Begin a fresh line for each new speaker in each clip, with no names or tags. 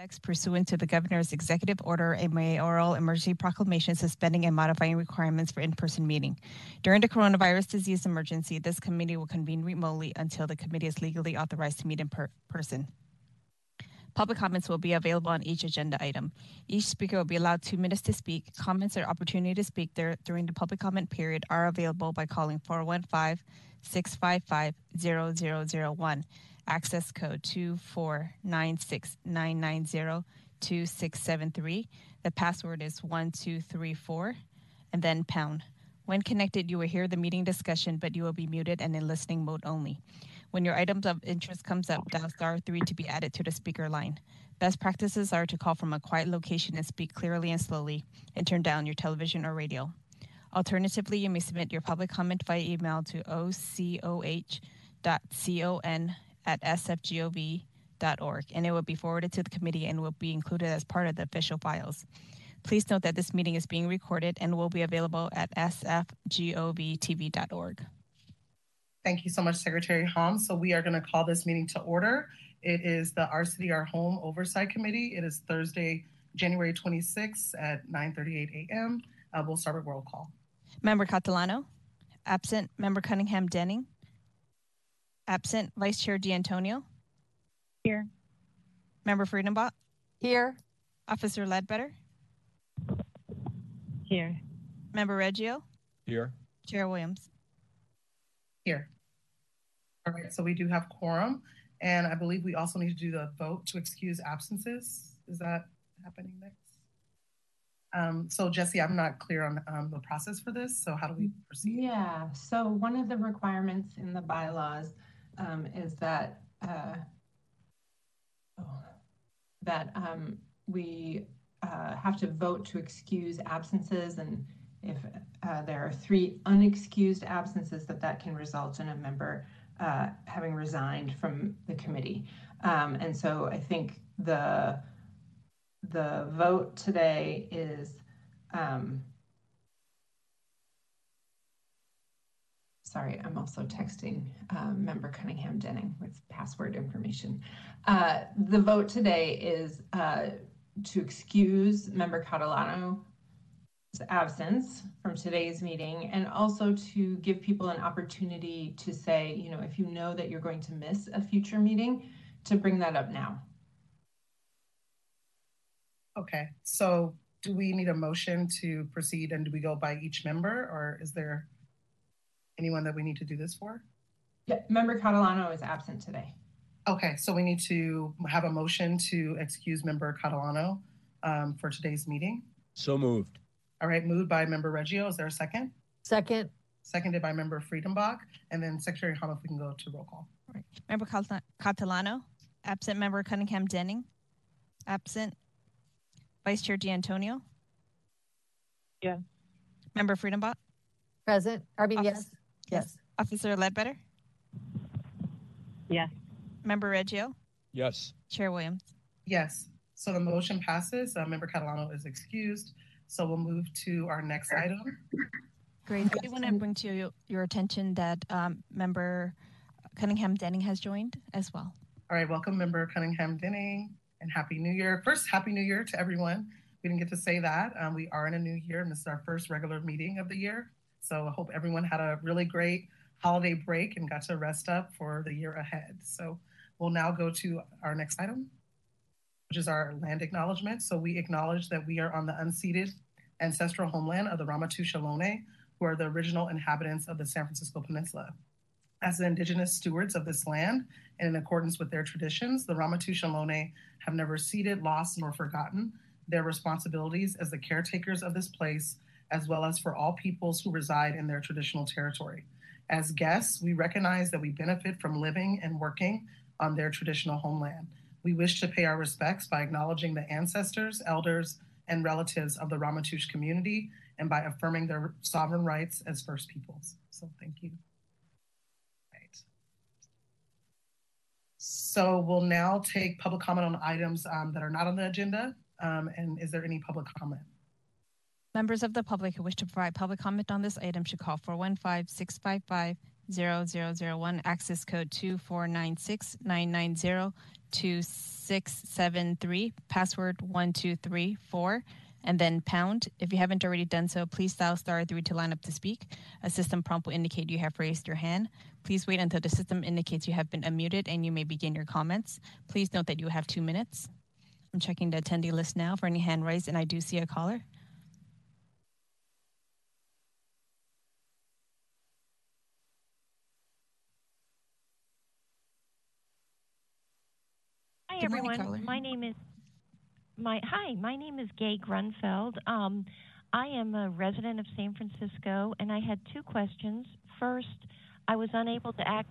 effects pursuant to the governor's executive order, a mayoral emergency proclamation suspending and modifying requirements for in-person meeting. During the coronavirus disease emergency, this committee will convene remotely until the committee is legally authorized to meet in per- person. Public comments will be available on each agenda item. Each speaker will be allowed two minutes to speak. Comments or opportunity to speak there during the public comment period are available by calling 415 655 0001 access code 24969902673. The password is 1234 and then pound. When connected, you will hear the meeting discussion, but you will be muted and in listening mode only. When your items of interest comes up, dial star 3 to be added to the speaker line. Best practices are to call from a quiet location and speak clearly and slowly, and turn down your television or radio. Alternatively, you may submit your public comment via email to ocoh.con at sfgov.org, and it will be forwarded to the committee and will be included as part of the official files. Please note that this meeting is being recorded and will be available at sfgovtv.org.
Thank you so much, Secretary Hom. So we are going to call this meeting to order. It is the Our City, Our Home Oversight Committee. It is Thursday, January 26th at 9.38 a.m. Uh, we'll start with roll call.
Member Catalano, absent. Member Cunningham Denning, Absent. Vice Chair D'Antonio.
Here.
Member Friedenbach.
Here.
Officer Ledbetter.
Here.
Member Reggio.
Here.
Chair Williams.
Here. All right, so we do have quorum, and I believe we also need to do the vote to excuse absences. Is that happening next? Um, so Jesse, I'm not clear on um, the process for this. So how do we proceed?
Yeah. So one of the requirements in the bylaws um, is that uh, oh, that um, we uh, have to vote to excuse absences, and if uh, there are three unexcused absences, that that can result in a member uh, having resigned from the committee. Um, and so I think the the vote today is um, Sorry, I'm also texting um, member Cunningham Denning with password information. Uh, the vote today is uh, to excuse member Catalano's absence from today's meeting and also to give people an opportunity to say, you know, if you know that you're going to miss a future meeting, to bring that up now.
Okay, so do we need a motion to proceed and do we go by each member or is there anyone that we need to do this for?
Yeah, member Catalano is absent today.
Okay, so we need to have a motion to excuse member Catalano um, for today's meeting.
So moved.
All right, moved by member Reggio. Is there a second?
Second.
Seconded by member Friedenbach. And then Secretary Hom, if we can go to roll call.
All right. Member Catalano, absent member Cunningham Denning, absent. Vice Chair D'Antonio.
Yes.
Member Friedenbach.
Present. I mean, yes. Yes.
Officer Ledbetter.
Yes.
Member Reggio.
Yes.
Chair Williams.
Yes. So the motion passes. Uh, member Catalano is excused. So we'll move to our next item.
Great. I do want to bring to your, your attention that um, member Cunningham Denning has joined as well.
All right, welcome member Cunningham Denning and Happy New Year. First, Happy New Year to everyone. We didn't get to say that. Um, we are in a new year and this is our first regular meeting of the year. So I hope everyone had a really great holiday break and got to rest up for the year ahead. So we'll now go to our next item, which is our land acknowledgement. So we acknowledge that we are on the unceded ancestral homeland of the Ramaytush Ohlone, who are the original inhabitants of the San Francisco Peninsula. As the indigenous stewards of this land, and in accordance with their traditions, the Ramaytush Ohlone have never ceded, lost, nor forgotten their responsibilities as the caretakers of this place as well as for all peoples who reside in their traditional territory. As guests, we recognize that we benefit from living and working on their traditional homeland. We wish to pay our respects by acknowledging the ancestors, elders, and relatives of the Ramaytush community and by affirming their sovereign rights as First Peoples. So thank you. Right. So we'll now take public comment on items um, that are not on the agenda. Um, and is there any public comment?
Members of the public who wish to provide public comment on this item should call 415 655 0001, access code 24969902673, password 1234, and then pound. If you haven't already done so, please dial star 3 to line up to speak. A system prompt will indicate you have raised your hand. Please wait until the system indicates you have been unmuted and you may begin your comments. Please note that you have two minutes. I'm checking the attendee list now for any hand raised, and I do see a caller.
Hi
Good
everyone.
caller.
My name is my hi. My name is Gay Grunfeld. Um, I am a resident of San Francisco, and I had two questions. First, I was unable to act.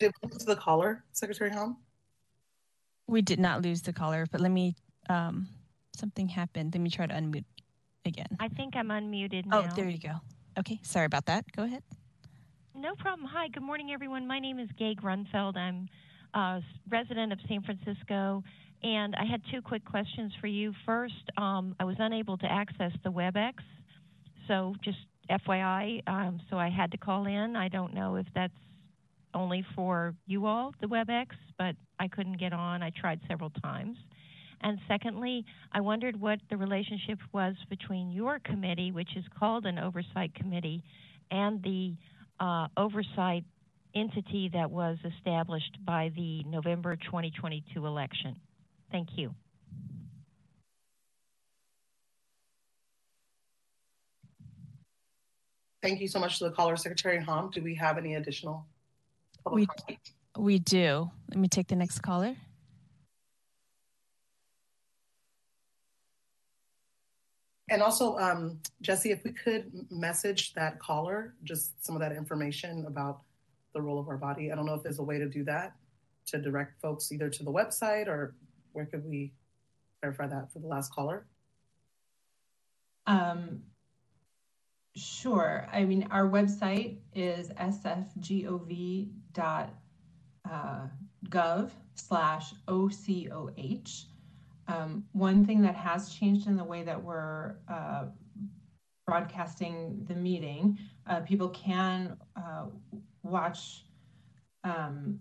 Did we lose the caller, Secretary Hom?
We did not lose the caller, but let me, um, something happened. Let me try to unmute again.
I think I'm unmuted now.
Oh, there you go. Okay, sorry about that. Go ahead.
No problem. Hi, good morning, everyone. My name is Gay Grunfeld. I'm a resident of San Francisco, and I had two quick questions for you. First, um, I was unable to access the WebEx, so just FYI, um, so I had to call in. I don't know if that's only for you all, the WebEx, but I couldn't get on. I tried several times. And secondly, I wondered what the relationship was between your committee, which is called an oversight committee, and the uh, oversight entity that was established by the November 2022 election. Thank you.
Thank you so much to the caller, Secretary Hom. Do we have any additional public
We-
comment?
We do. Let me take the next caller.
And also, um, Jesse, if we could message that caller, just some of that information about the role of our body. I don't know if there's a way to do that to direct folks either to the website or where could we verify that for the last caller?
Um, sure. I mean, our website is sfgov dot uh, slash OCOH. Um, one thing that has changed in the way that we're uh, broadcasting the meeting, uh, people can uh, watch, um,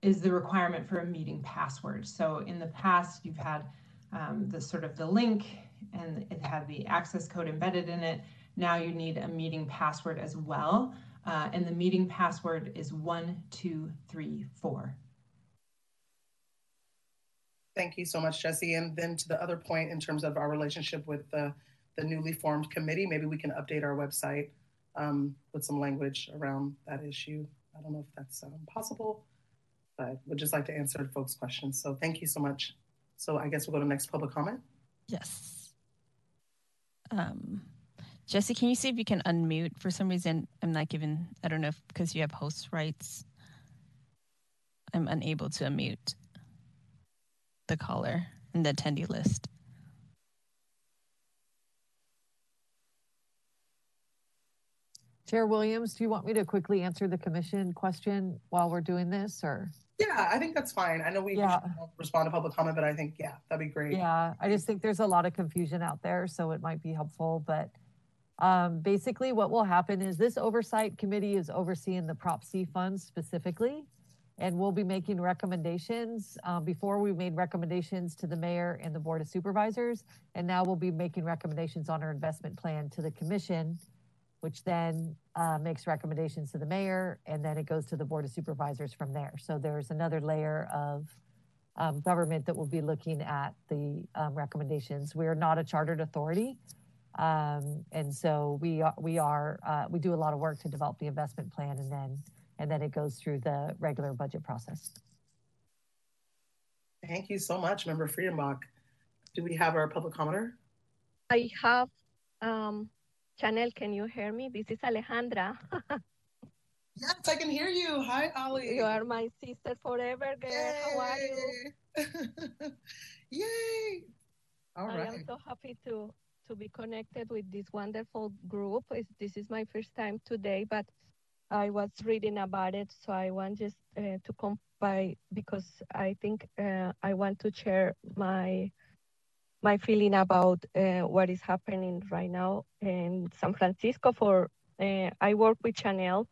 is the requirement for a meeting password. So in the past, you've had um, the sort of the link and it had the access code embedded in it. Now you need a meeting password as well. Uh, and the meeting password is one, two, three, four.
Thank you so much, Jesse. And then to the other point, in terms of our relationship with the, the newly formed committee, maybe we can update our website um, with some language around that issue. I don't know if that's um, possible, but would just like to answer folks' questions. So thank you so much. So I guess we'll go to next public comment.
Yes. Um, Jesse, can you see if you can unmute? For some reason, I'm not given, I don't know if because you have host rights, I'm unable to unmute the caller in the attendee list.
Chair Williams, do you want me to quickly answer the commission question while we're doing this or?
Yeah, I think that's fine. I know we
Yeah.
don't respond to public comment, but I think, yeah, that'd be great.
Yeah, I just think there's a lot of confusion out there, so it might be helpful, but um, basically what will happen is this oversight committee is overseeing the Prop C funds specifically. And we'll be making recommendations. Um, before we made recommendations to the mayor and the board of supervisors. And now we'll be making recommendations on our investment plan to the commission, which then uh, makes recommendations to the mayor and then it goes to the board of supervisors from there. So there's another layer of um, government that will be looking at the um, recommendations. We are not a chartered authority. Um, and so we are, we are, uh, we do a lot of work to develop the investment plan and then, and then it goes through the regular budget process.
Thank you so much, Member Friedenbach. Do we have our public commenter?
I have um Shanell, can you hear me? This is Alejandra.
Yes, I can hear you. Hi, Ali.
you are my sister forever, girl. How are you?
you? Yay! All
I
right.
am so happy to to be connected with this wonderful group. It's, this is my first time today, but I was reading about it, so I want just uh, to come by because I think uh, I want to share my my feeling about uh, what is happening right now in San Francisco. For uh, I work with Shanell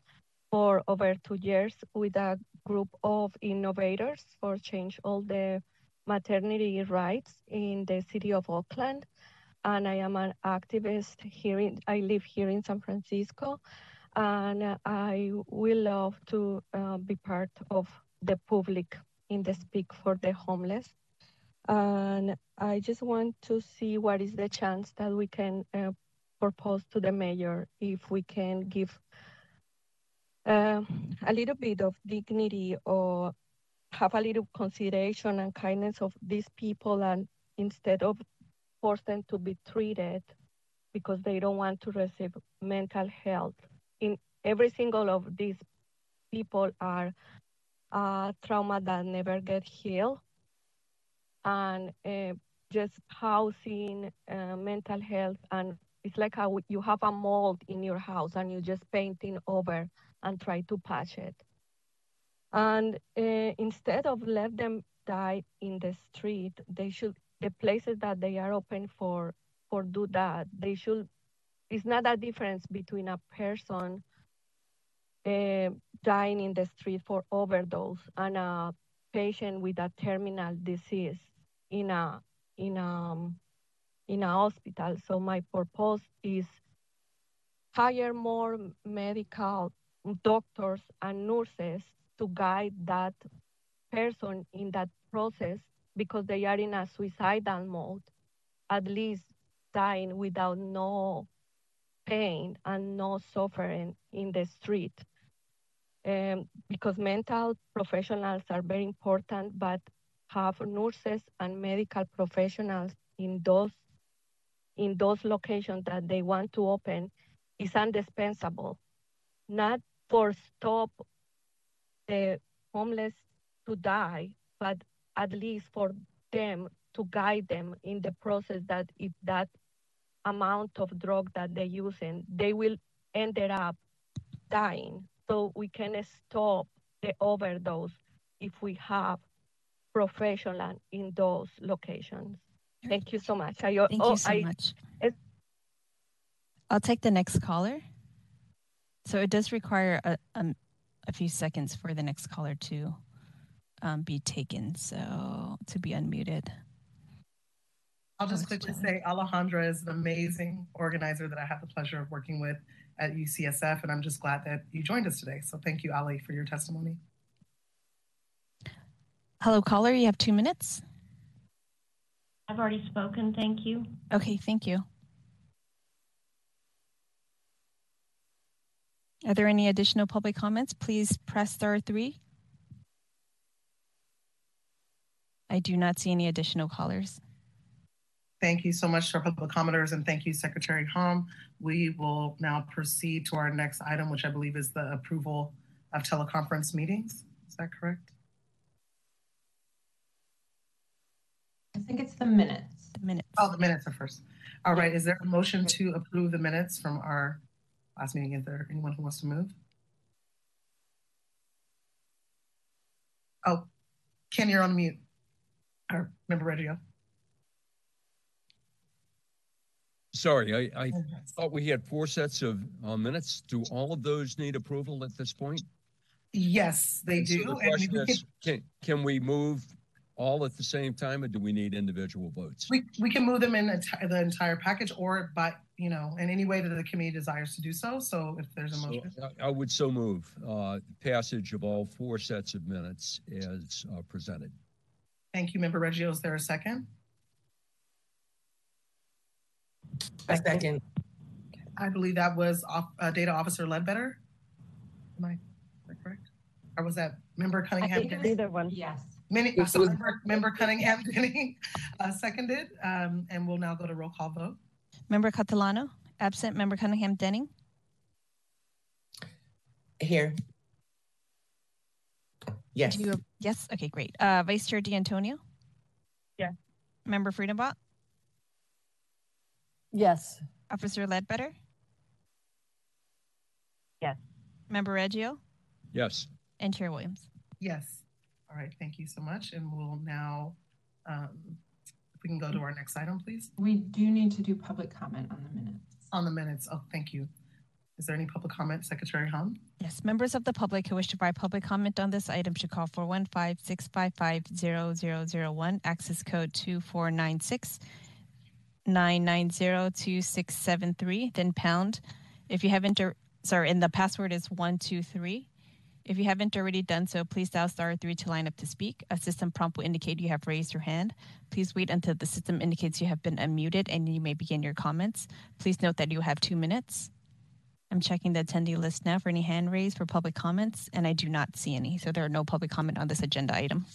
for over two years with a group of innovators for change all the maternity rights in the city of Oakland. And I am an activist here in, I live here in San Francisco. And I will love to uh, be part of the public in the Speak for the Homeless. And I just want to see what is the chance that we can uh, propose to the mayor if we can give uh, a little bit of dignity or have a little consideration and kindness of these people and instead of force them to be treated because they don't want to receive mental health in every single of these people are uh, trauma that never get healed. And uh, just housing uh, mental health and it's like how you have a mold in your house and you're just painting over and try to patch it. And uh, instead of let them die in the street they should the places that they are open for for do that they should it's not a difference between a person uh, dying in the street for overdose and a patient with a terminal disease in a in a in a hospital. So my purpose is hire more medical doctors and nurses to guide that person in that process because they are in a suicidal mode, at least dying without no pain and no suffering in the street. Um, because mental professionals are very important, but have nurses and medical professionals in those in those locations that they want to open is indispensable. Not for stop the homeless to die, but at least for them to guide them in the process that if that amount of drug that they're using, they will end up dying. So we can stop the overdose if we have professional in those locations. Thank you so much.
I, Thank oh, you so I, much. It, I'll take the next caller. So it does require a, um, a few seconds for the next caller to um, be taken, so to be unmuted.
I'll just quickly say Alejandra is an amazing organizer that I have the pleasure of working with at UCSF, and I'm just glad that you joined us today. So thank you, Ali, for your testimony.
Hello, caller. You have two minutes.
I've already spoken. Thank you.
Okay, thank you. Are there any additional public comments? Please press star three. I do not see any additional callers.
Thank you so much to our public commenters and thank you, Secretary Hom. We will now proceed to our next item, which I believe is the approval of teleconference meetings. Is that correct?
I think it's the minutes.
The minutes.
Oh, the minutes are first. All right. Is there a motion to approve the minutes from our last meeting? Is there anyone who wants to move? Oh, Ken, you're on mute. Or member Reggio.
Sorry, I, I thought we had four sets of uh, minutes. Do all of those need approval at this point?
Yes, they do.
So the question is, can, can we move all at the same time, or do we need individual votes?
We, we can move them in the entire package or by, you know, in any way that the committee desires to do so. So if there's a motion.
So I would so move uh, passage of all four sets of minutes as uh, presented.
Thank you, Member Reggio. Is there a second?
A second.
I believe that was off, uh, Data Officer Ledbetter. Am I correct? Or was that Member Cunningham?
Either one.
Yes.
Many, uh, so member, member, Cunningham uh, seconded, um, and we'll now go to roll call vote.
Member Catalano, absent. Member Cunningham Denning.
Here. Yes.
You, yes. Okay, great. Uh, Vice Chair D'Antonio.
Yes.
Member Friedenbach.
Yes.
Officer Ledbetter.
Yes.
Member Reggio.
Yes.
And Chair Williams.
Yes. All right, thank you so much. And we'll now um, we can go to our next item, please.
We do need to do public comment on the minutes.
On the minutes. Oh, thank you. Is there any public comment, Secretary Hahn?
Yes, members of the public who wish to provide public comment on this item should call 415-655-0001, access code 2496 990-2673, then pound. If you haven't, sorry, and the password is 123. If you haven't already done so, please dial star 3 to line up to speak. A system prompt will indicate you have raised your hand. Please wait until the system indicates you have been unmuted and you may begin your comments. Please note that you have two minutes. I'm checking the attendee list now for any hand raised for public comments, and I do not see any. So there are no public comment on this agenda item.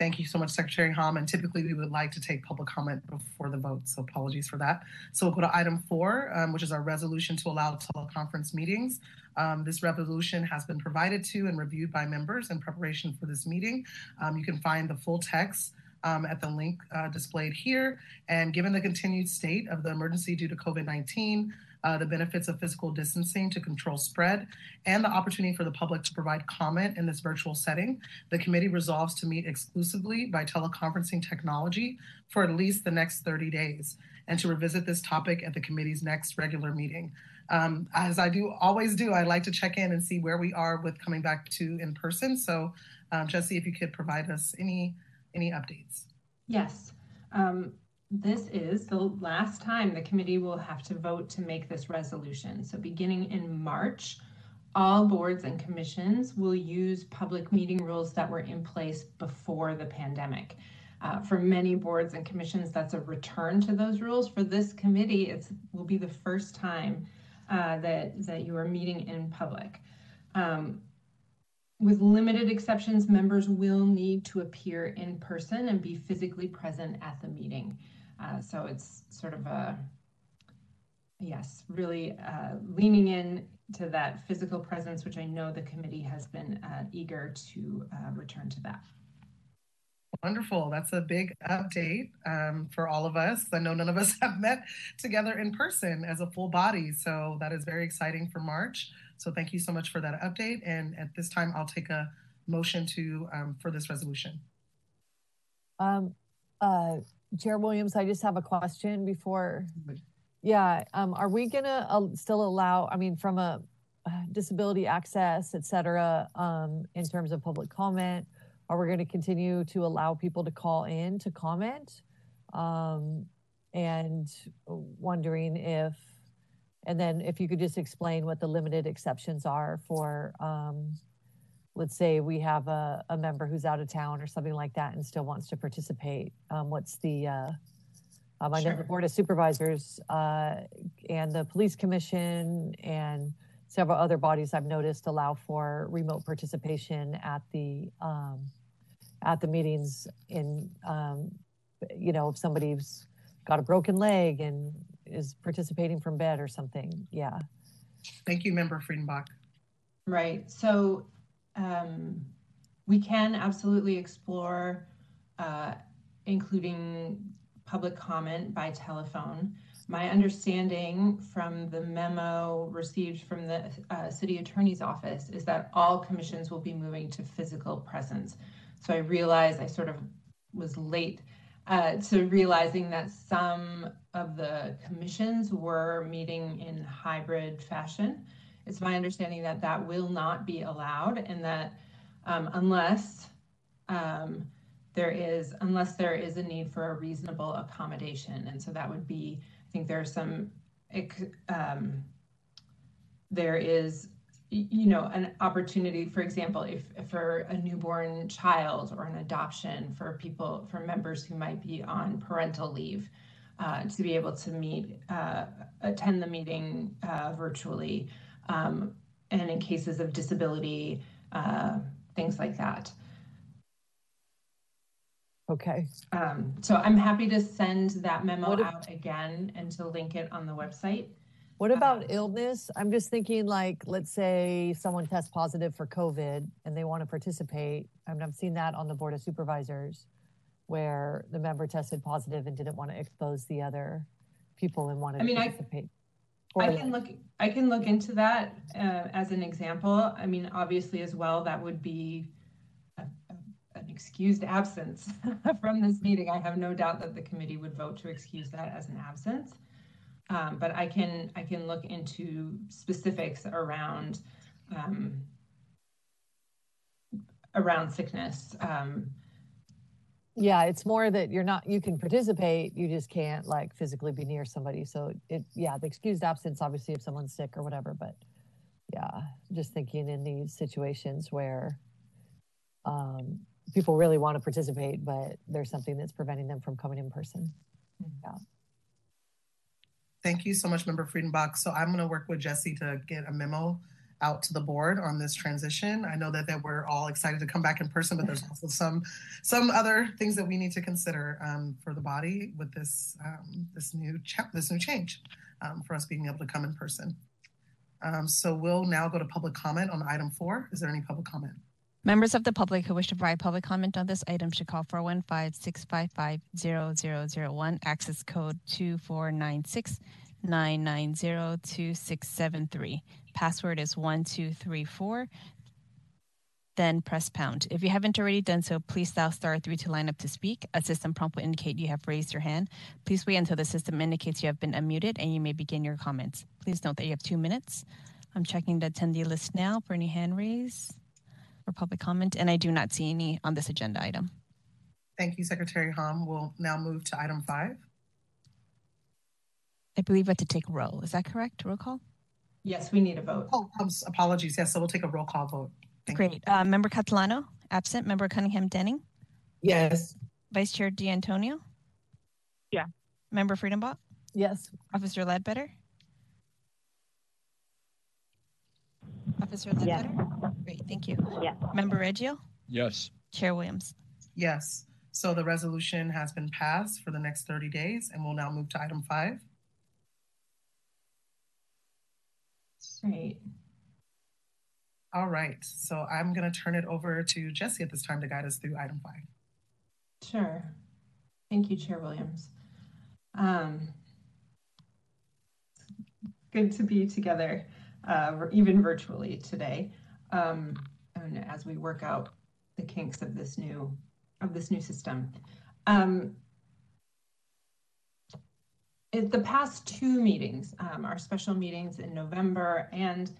Thank you so much, Secretary Hom. And typically, we would like to take public comment before the vote, so apologies for that. So we'll go to item four, um, which is our resolution to allow teleconference meetings. Um, this resolution has been provided to and reviewed by members in preparation for this meeting. Um, you can find the full text um, at the link uh, displayed here. And given the continued state of the emergency due to COVID 19, uh, the benefits of physical distancing to control spread, and the opportunity for the public to provide comment in this virtual setting, the committee resolves to meet exclusively by teleconferencing technology for at least the next 30 days and to revisit this topic at the committee's next regular meeting. Um, as I do always do, I like to check in and see where we are with coming back to in person. So, um, Jesse, if you could provide us any any updates.
Yes. Um, this is the last time the committee will have to vote to make this resolution. So beginning in March, all boards and commissions will use public meeting rules that were in place before the pandemic. Uh, for many boards and commissions, that's a return to those rules. For this committee, it will be the first time uh, that, that you are meeting in public. Um, with limited exceptions, members will need to appear in person and be physically present at the meeting. Uh, so it's sort of a, yes, really uh, leaning in to that physical presence, which I know the committee has been uh, eager to uh, return to that.
Wonderful. That's a big update um, for all of us. I know none of us have met together in person as a full body. So that is very exciting for March. So thank you so much for that update. And at this time, I'll take a motion to um, for this resolution.
Um, uh, Chair Williams, I just have a question before. Yeah, um, are we gonna uh, still allow, I mean, from a uh, disability access, et cetera, um, in terms of public comment, are we gonna continue to allow people to call in to comment? Um, and wondering if, and then if you could just explain what the limited exceptions are for, um, let's say we have a, a member who's out of town or something like that and still wants to participate, um, what's the, uh, um, I know the Board of Supervisors, uh, and the Police Commission and several other bodies I've noticed allow for remote participation at the, um, at the meetings in, um, you know, if somebody's got a broken leg and is participating from bed or something, yeah.
Thank you, Member Friedenbach.
Right. So um, we can absolutely explore uh, including public comment by telephone. My understanding from the memo received from the uh, city attorney's office is that all commissions will be moving to physical presence. So I realized I sort of was late uh, to realizing that some of the commissions were meeting in hybrid fashion. It's my understanding that that will not be allowed and that um, unless um, there is, unless there is a need for a reasonable accommodation. And so that would be, I think there are some, um, there is, you know, an opportunity, for example, if, if for a newborn child or an adoption for people, for members who might be on parental leave, uh, to be able to meet, uh, attend the meeting uh, virtually um, and in cases of disability, uh, things like that.
Okay.
Um, so I'm happy to send that memo
if-
out again and to link it on the website.
What about
Um,
illness? I'm just thinking like, let's say someone tests positive for COVID and they want to participate. I mean, I've seen that on the Board of Supervisors where the member tested positive and didn't want to expose the other people and wanted
I mean,
to participate.
I
Or
can look, I can look into that uh, as an example. I mean, obviously as well, that would be a- a- an excused absence from this meeting, I have no doubt that the committee would vote to excuse that as an absence. Um, but I can I can look into specifics around um, around sickness. Um,
Yeah, it's more that you're not, you can participate, you just can't like physically be near somebody. So it, yeah, the excused absence, obviously if someone's sick or whatever, but yeah, just thinking in these situations where um, people really want to participate, but there's something that's preventing them from coming in person. Yeah.
Thank you so much, Member Friedenbach. So I'm going to work with Jesse to get a memo out to the board on this transition. I know that, that we're all excited to come back in person, but there's also some some other things that we need to consider um, for the body with this um, this new cha- this new change um, for us being able to come in person. Um, so we'll now go to public comment on item four. Is there any public comment?
Members of the public who wish to provide public comment on this item should call 415-655-0001, access code 2496-990-2673. Password is 1234. Then press pound. If you haven't already done so, please dial star three to line up to speak. A system prompt will indicate you have raised your hand. Please wait until the system indicates you have been unmuted and you may begin your comments. Please note that you have two minutes. I'm checking the attendee list now for any hand raise or public comment, and I do not see any on this agenda item.
Thank you, Secretary Hom. We'll now move to item five.
I believe we have to take roll. Is that correct? Roll call?
Yes, we need a vote.
Oh, um, apologies. Yes, so we'll take a roll call vote. Thank you.
Great. Uh, Member Catalano, absent. Member Cunningham Denning,
Yes.
Vice Chair D'Antonio.
Yeah.
Member Friedenbach,
Yes,
Officer Ledbetter. Officer
Yes.
Ledbetter. Great, thank you.
Yeah.
Member Reggio,
Yes.
Chair Williams.
Yes. So the resolution has been passed for the next 30 days, and we'll now move to item five.
Great.
All right. So I'm going to turn it over to Jesse at this time to guide us through item five.
Sure. Thank you, Chair Williams. Um, good to be together, uh, even virtually today, um, and as we work out the kinks of this new of this new system. Um, the past two meetings, um, our special meetings in November and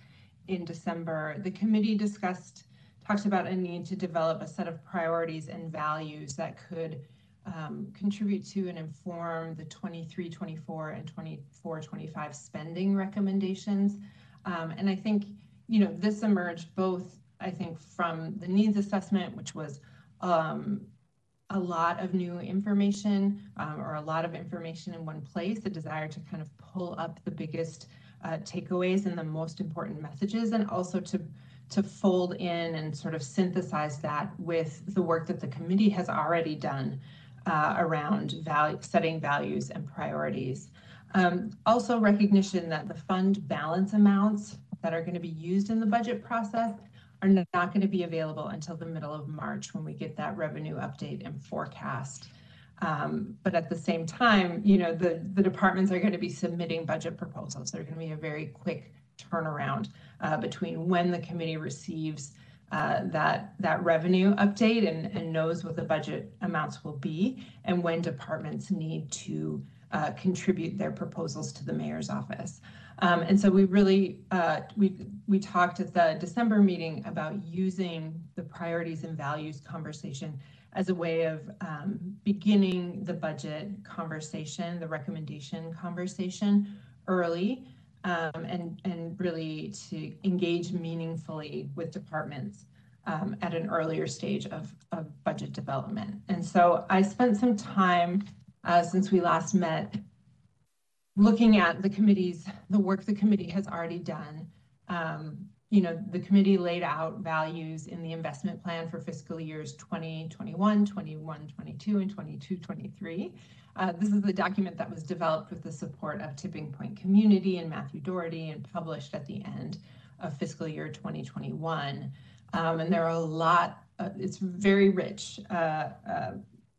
in December, the committee discussed talked about a need to develop a set of priorities and values that could um, contribute to and inform the 23, 24, and 24, 25 spending recommendations. Um, and I think, you know, this emerged both, I think, from the needs assessment, which was um, a lot of new information um, or a lot of information in one place, a desire to kind of pull up the biggest uh, takeaways and the most important messages, and also to to fold in and sort of synthesize that with the work that the committee has already done uh, around value, setting values and priorities. Um, also recognition that the fund balance amounts that are going to be used in the budget process are not going to be available until the middle of March when we get that revenue update and forecast. Um, but at the same time, you know, the, the departments are going to be submitting budget proposals. They're going to be a very quick turnaround uh, between when the committee receives uh, that that revenue update and, and knows what the budget amounts will be and when departments need to uh, contribute their proposals to the mayor's office. Um, and so we really uh, we we talked at the December meeting about using the priorities and values conversation as a way of um, beginning the budget conversation, the recommendation conversation early um, and, and really to engage meaningfully with departments um, at an earlier stage of, of budget development. And so I spent some time uh, since we last met looking at the committee's, the work the committee has already done. Um, you know, the committee laid out values in the investment plan for fiscal years 2021, 21, 22, and 22, 23. Uh, this is the document that was developed with the support of Tipping Point Community and Matthew Doherty and published at the end of fiscal year 2021. Um, and there are a lot, uh, it's very rich uh, uh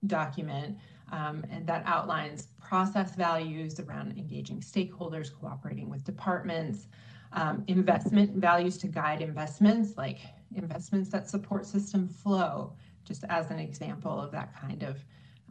document um, and that outlines process values around engaging stakeholders, cooperating with departments, um, investment values to guide investments like investments that support system flow, just as an example of that kind of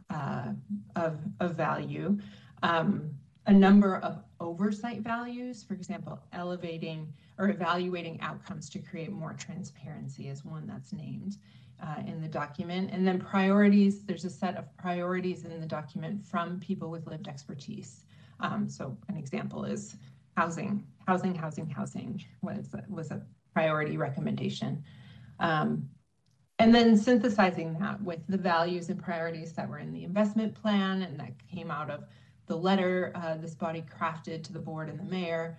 uh, of, of value. Um, a number of oversight values, for example, elevating or evaluating outcomes to create more transparency is one that's named uh, in the document. And then priorities, there's a set of priorities in the document from people with lived expertise. Um, so an example is housing, housing, housing, housing was, was a priority recommendation. Um, and then synthesizing that with the values and priorities that were in the investment plan and that came out of the letter uh, this body crafted to the board and the mayor,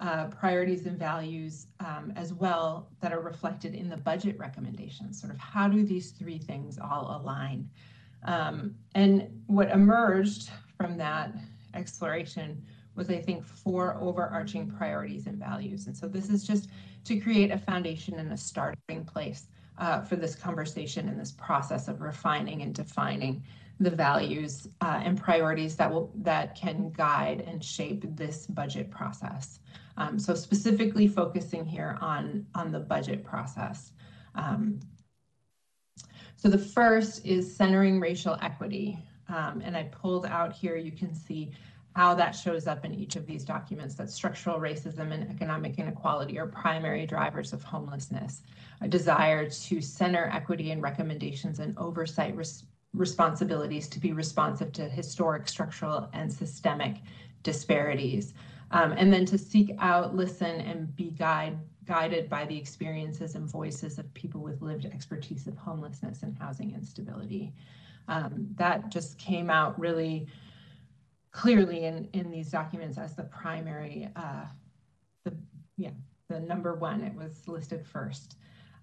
uh, priorities and values um, as well that are reflected in the budget recommendations. Sort of how do these three things all align? Um, and what emerged from that exploration was, I think, four overarching priorities and values. And so this is just to create a foundation and a starting place uh, for this conversation and this process of refining and defining the values uh, and priorities that will that can guide and shape this budget process. Um, so specifically focusing here on on the budget process. Um, so the first is centering racial equity, um, and I pulled out here. You can see how that shows up in each of these documents that structural racism and economic inequality are primary drivers of homelessness. A desire to center equity and recommendations and oversight res responsibilities to be responsive to historic, structural, and systemic disparities. Um, and then to seek out, listen, and be guide, guided by the experiences and voices of people with lived expertise of homelessness and housing instability. Um, that just came out really clearly in, in these documents as the primary, uh, the, yeah, the number one, it was listed first.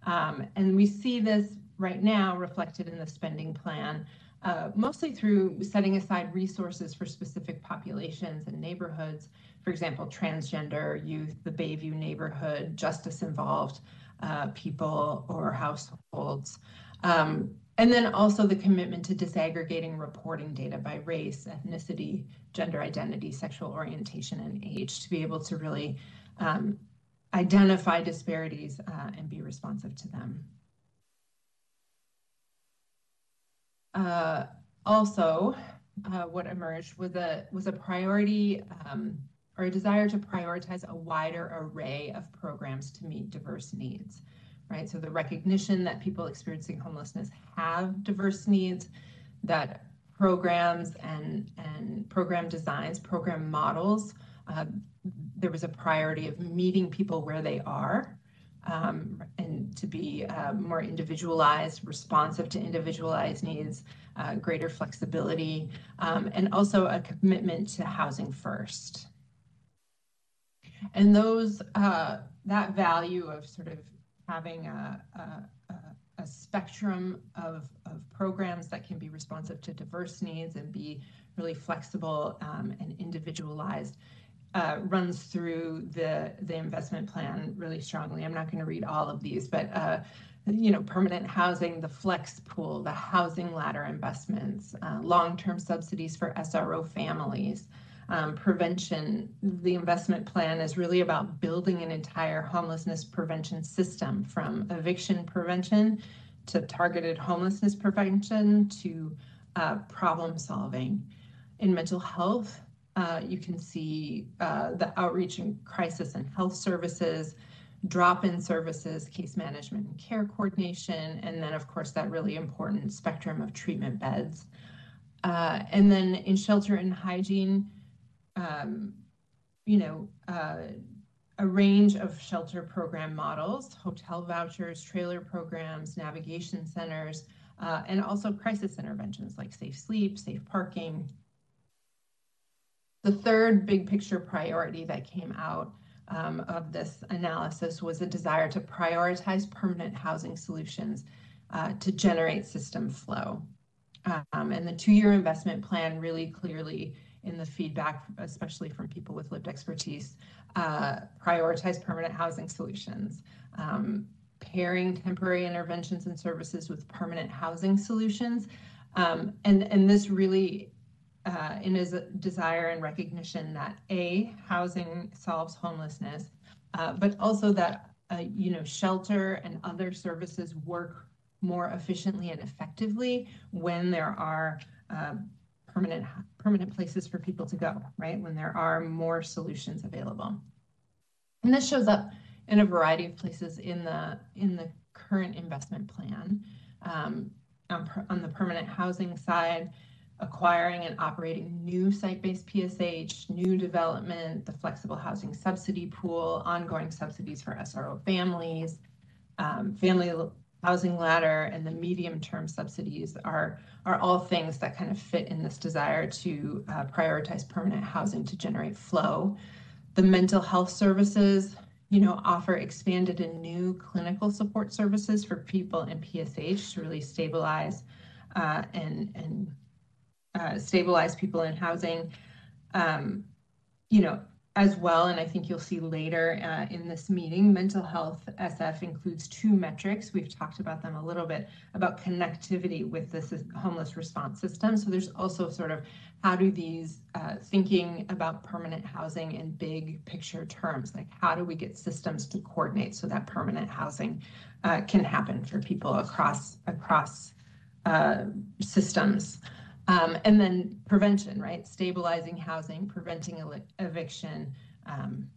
Um, and we see this right now reflected in the spending plan, uh, mostly through setting aside resources for specific populations and neighborhoods. For example, transgender youth, the Bayview neighborhood, justice involved uh, people or households. Um, and then also the commitment to disaggregating reporting data by race, ethnicity, gender identity, sexual orientation, and age to be able to really um, identify disparities uh, and be responsive to them. Uh, also, uh, what emerged was a was a priority um, or a desire to prioritize a wider array of programs to meet diverse needs right? So the recognition that people experiencing homelessness have diverse needs, that programs and, and program designs, program models, uh, there was a priority of meeting people where they are um, and to be uh, more individualized, responsive to individualized needs, uh, greater flexibility, um, and also a commitment to housing first. And those, uh, that value of sort of having a, a, a spectrum of, of programs that can be responsive to diverse needs and be really flexible um, and individualized uh, runs through the the investment plan really strongly. I'm not going to read all of these, but uh, you know, permanent housing, the flex pool, the housing ladder investments, uh, long-term subsidies for SRO families, um, prevention, the investment plan is really about building an entire homelessness prevention system from eviction prevention to targeted homelessness prevention to uh, problem solving. In mental health, uh, you can see uh, the outreach and crisis and health services, drop-in services, case management and care coordination, and then of course that really important spectrum of treatment beds. Uh, and then in shelter and hygiene, um, you know, uh, a range of shelter program models, hotel vouchers, trailer programs, navigation centers, uh, and also crisis interventions like safe sleep, safe parking. The third big picture priority that came out um, of this analysis was a desire to prioritize permanent housing solutions uh, to generate system flow. Um, and the two-year investment plan really clearly in the feedback, especially from people with lived expertise, uh, prioritize permanent housing solutions, um, pairing temporary interventions and services with permanent housing solutions. Um, and, and this really uh, in his desire and recognition that A, housing solves homelessness, uh, but also that, uh, you know, shelter and other services work more efficiently and effectively when there are uh, permanent permanent places for people to go, right? When there are more solutions available. And this shows up in a variety of places in the in the current investment plan. Um, on, on the permanent housing side, acquiring and operating new site-based PSH, new development, the flexible housing subsidy pool, ongoing subsidies for SRO families, um, family housing ladder, and the medium-term subsidies are, are all things that kind of fit in this desire to uh, prioritize permanent housing to generate flow. The mental health services, you know, offer expanded and new clinical support services for people in PSH to really stabilize uh, and, and uh, stabilize people in housing, um, you know, as well. And I think you'll see later uh, in this meeting, mental health SF includes two metrics. We've talked about them a little bit about connectivity with the homeless response system. So there's also sort of how do these uh, thinking about permanent housing in big picture terms, like how do we get systems to coordinate so that permanent housing uh, can happen for people across across uh, systems. Um, and then prevention, right? Stabilizing housing, preventing eviction, um,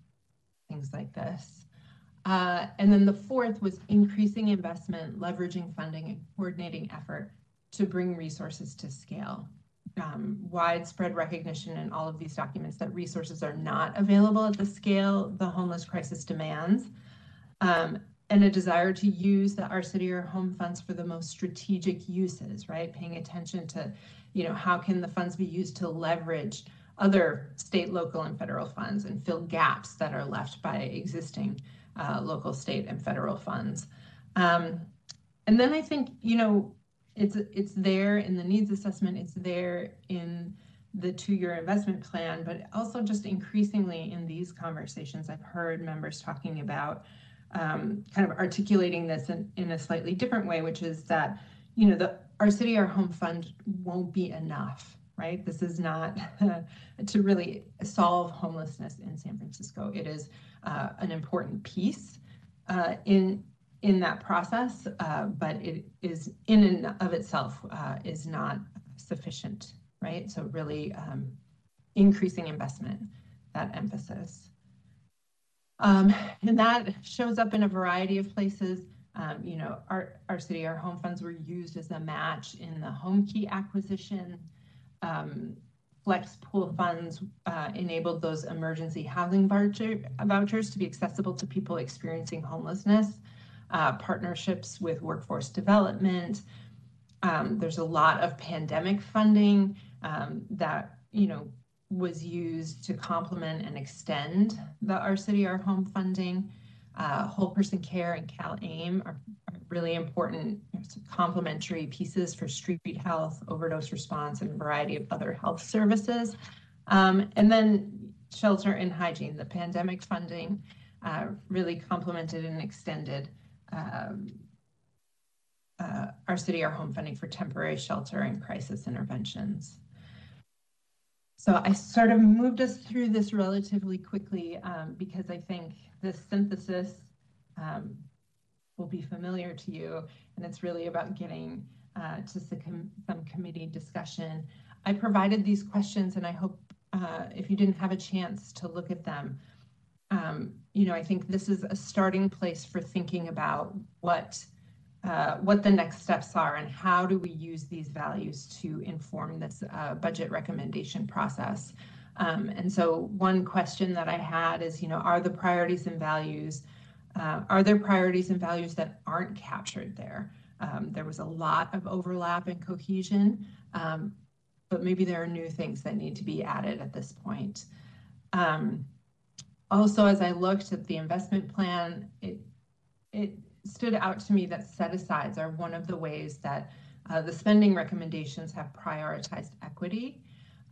things like this. Uh, and then the fourth was increasing investment, leveraging funding, and coordinating effort to bring resources to scale. Um, widespread recognition in all of these documents that resources are not available at the scale the homeless crisis demands. Um, and a desire to use the Our City Our Home funds for the most strategic uses, right? Paying attention to you know, how can the funds be used to leverage other state, local, and federal funds and fill gaps that are left by existing uh, local, state, and federal funds. Um, and then I think, you know, it's it's there in the needs assessment, it's there in the two-year investment plan, but also just increasingly in these conversations, I've heard members talking about um, kind of articulating this in, in a slightly different way, which is that, you know, the our city, our home fund won't be enough, right? This is not to really solve homelessness in San Francisco. It is uh, an important piece uh, in in that process, uh, but it is in and of itself uh, is not sufficient, right? So really um, increasing investment, that emphasis. Um, and that shows up in a variety of places. Um, you know, our, our city, our home funds were used as a match in the Homekey acquisition. Um, flex pool funds uh, enabled those emergency housing voucher, vouchers to be accessible to people experiencing homelessness. Uh, partnerships with workforce development. Um, there's a lot of pandemic funding um, that, you know, was used to complement and extend the Our City, Our Home funding. Uh, whole person care and CalAIM are, are really important complementary pieces for street health, overdose response, and a variety of other health services. Um, and then shelter and hygiene, the pandemic funding uh, really complemented and extended um, uh, our city, our home funding for temporary shelter and crisis interventions. So I sort of moved us through this relatively quickly um, because I think this synthesis um, will be familiar to you, and it's really about getting uh, to some, committee discussion. I provided these questions, and I hope uh, if you didn't have a chance to look at them, um, you know, I think this is a starting place for thinking about what uh, what the next steps are and how do we use these values to inform this uh, budget recommendation process. Um, and so one question that I had is, you know, are the priorities and values, uh, are there priorities and values that aren't captured there? Um, there was a lot of overlap and cohesion, um, but maybe there are new things that need to be added at this point. Um, also, as I looked at the investment plan, it, it stood out to me that set asides are one of the ways that uh, the spending recommendations have prioritized equity.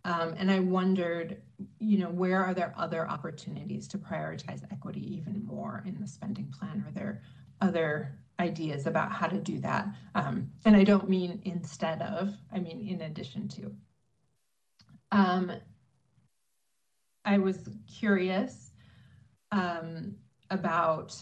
Um, and I wondered, you know, where are there other opportunities to prioritize equity even more in the spending plan? Are there other ideas about how to do that? Um, and I don't mean instead of, I mean in addition to. Um, I was curious um, about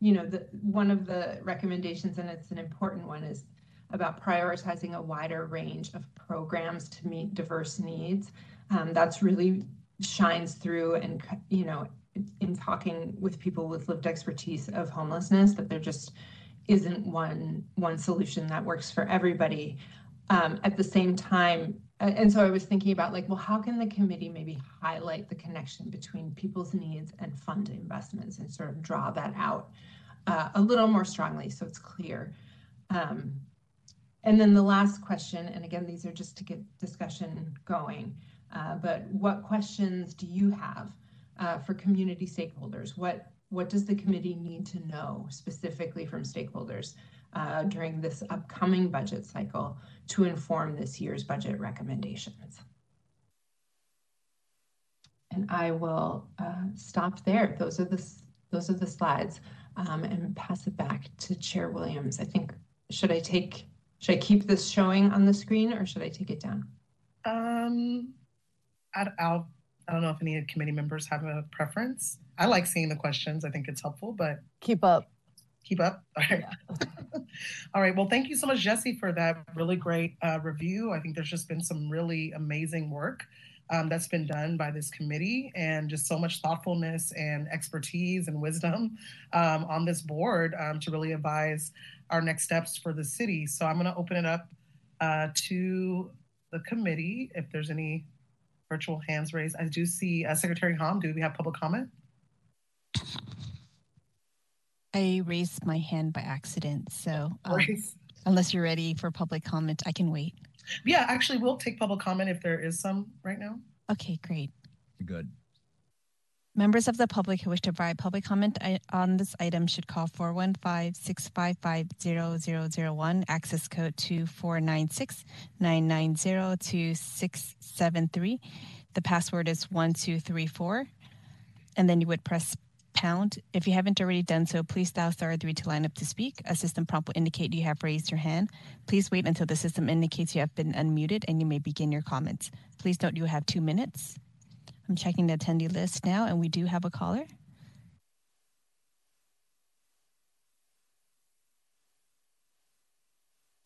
you know, the one of the recommendations, and it's an important one, is about prioritizing a wider range of programs to meet diverse needs. Um, that's really shines through and you know in talking with people with lived expertise of homelessness that there just isn't one one solution that works for everybody um, at the same time and so i was thinking about like well how can the committee maybe highlight the connection between people's needs and fund investments and sort of draw that out uh, a little more strongly so it's clear um, and then the last question and again these are just to get discussion going uh, but what questions do you have uh, for community stakeholders? What what does the committee need to know specifically from stakeholders uh, during this upcoming budget cycle to inform this year's budget recommendations? And I will uh, stop there. Those are the those are the slides, um, and pass it back to Chair Williams. I think should I take should I keep this showing on the screen or should I take it down?
Um, I, I'll, I don't know if any committee members have a preference. I like seeing the questions. I think it's helpful, but
keep up.
Keep up. All right. Yeah. All right. Well, thank you so much, Jesse, for that really great uh, review. I think there's just been some really amazing work um, that's been done by this committee and just so much thoughtfulness and expertise and wisdom um, on this board um, to really advise our next steps for the city. So I'm going to open it up uh, to the committee if there's any virtual hands raised. I do see uh, Secretary Hom. Do we have public comment?
I raised my hand by accident, so um, unless you're ready for public comment, I can wait.
Yeah, actually, we'll take public comment if there is some right now.
Okay, great.
Good.
Members of the public who wish to provide public comment on this item should call 415-655-0001, access code 2496-990-2673. The password is 1234. And then you would press pound. If you haven't already done so, please dial star three to line up to speak. A system prompt will indicate you have raised your hand. Please wait until the system indicates you have been unmuted and you may begin your comments. Please note you have two minutes. I'm checking the attendee list now, and we do have a caller.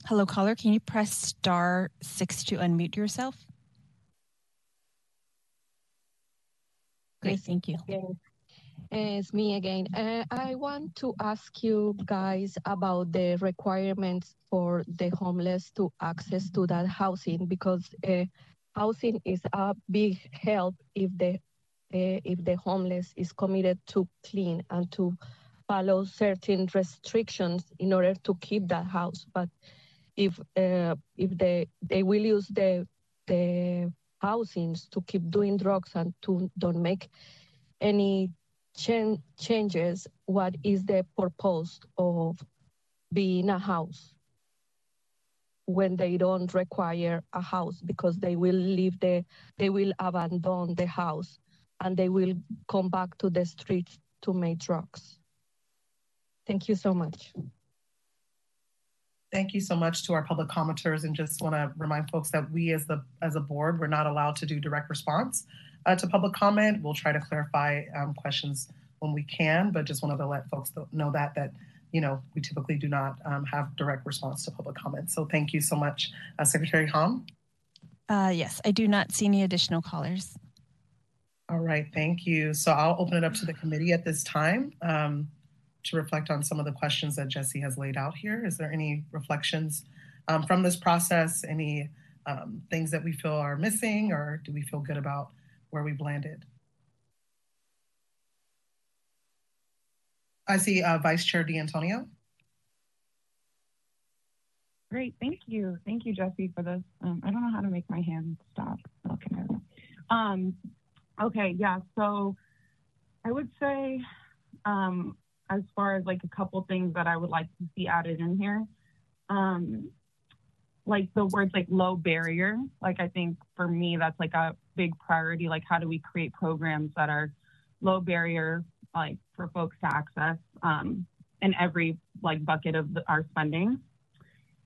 Hello, caller. Can you press star six to unmute yourself? Great, thank you.
It's me again. Uh, I want to ask you guys about the requirements for the homeless to access to that housing because uh, housing is a big help if the uh, if the homeless is committed to clean and to follow certain restrictions in order to keep that house. But if uh, if they they will use the the housings to keep doing drugs and to don't make any ch- changes, what is the purpose of being a house? when they don't require a house because they will leave the they will abandon the house and they will come back to the streets to make drugs thank you so much
thank you so much to our public commenters and just want to remind folks that we as the as a board we're not allowed to do direct response uh, to public comment we'll try to clarify um, questions when we can but just wanted to let folks know that that you know, we typically do not um, have direct response to public comment. So thank you so much, uh, Secretary Hom.
Uh, yes, I do not see any additional callers.
All right, thank you. So I'll open it up to the committee at this time um, to reflect on some of the questions that Jesse has laid out here. Is there any reflections um, from this process? Any um, things that we feel are missing, or do we feel good about where we've landed? I see uh, Vice Chair D'Antonio.
Great, thank you. Thank you, Jesse, for this. Um, I don't know how to make my hand stop. Okay, um, okay, yeah, so I would say um, as far as like a couple things that I would like to see added in here, um, like the words like low barrier, like I think for me, that's like a big priority. Like how do we create programs that are low barrier like for folks to access um, in every like bucket of the, our spending.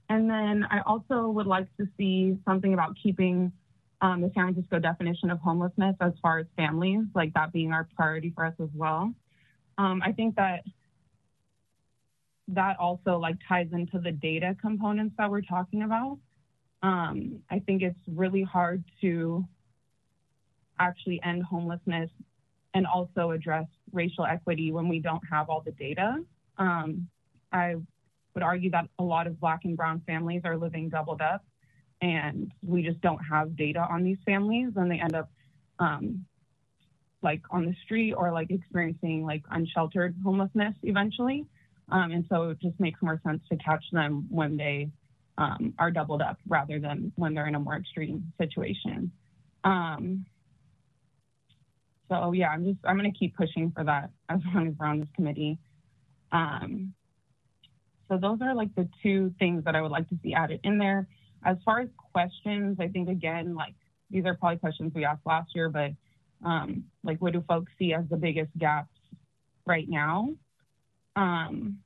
And then I also would like to see something about keeping um, the San Francisco definition of homelessness as far as families, like that being our priority for us as well. Um, I think that that also like ties into the data components that we're talking about. Um, I think it's really hard to actually end homelessness and also address racial equity when we don't have all the data. Um, I would argue that a lot of Black and Brown families are living doubled up, and we just don't have data on these families, and they end up um, like on the street or like experiencing like unsheltered homelessness eventually. Um, and so it just makes more sense to catch them when they um, are doubled up rather than when they're in a more extreme situation. Um, so yeah, I'm just I'm gonna keep pushing for that as long as we're on this committee. Um, so those are like the two things that I would like to see added in there. As far as questions, I think again, like these are probably questions we asked last year, but um, like what do folks see as the biggest gaps right now um,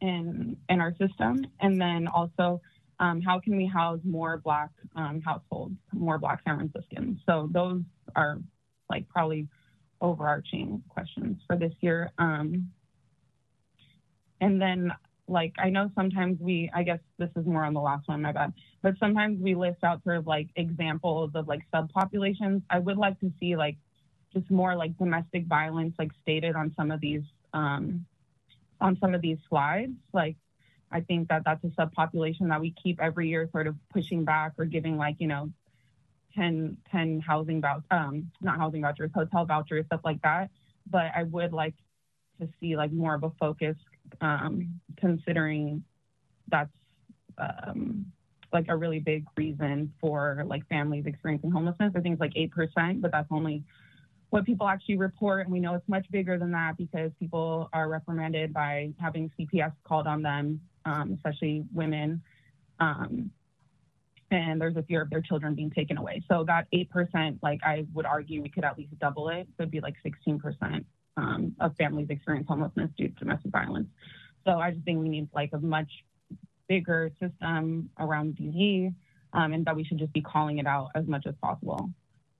in in our system, and then also um, how can we house more Black um, households, more Black San Franciscans? So those are like probably overarching questions for this year. Um, and then like I know sometimes we, I guess this is more on the last one, my bad, but sometimes we list out sort of like examples of like subpopulations. I would like to see like just more like domestic violence like stated on some of these um, on some of these slides. Like I think that that's a subpopulation that we keep every year sort of pushing back or giving like you know 10, 10 housing vouchers, um, not housing vouchers, hotel vouchers, stuff like that. But I would like to see like more of a focus, um, considering that's um, like a really big reason for like families experiencing homelessness. I think it's like eight percent, but that's only what people actually report. And we know it's much bigger than that because people are reprimanded by having CPS called on them, um, especially women. Um, and there's a fear of their children being taken away. So that 8%, like I would argue we could at least double it. So it'd be like 16% um, of families experience homelessness due to domestic violence. So I just think we need like a much bigger system around DV um, and that we should just be calling it out as much as possible.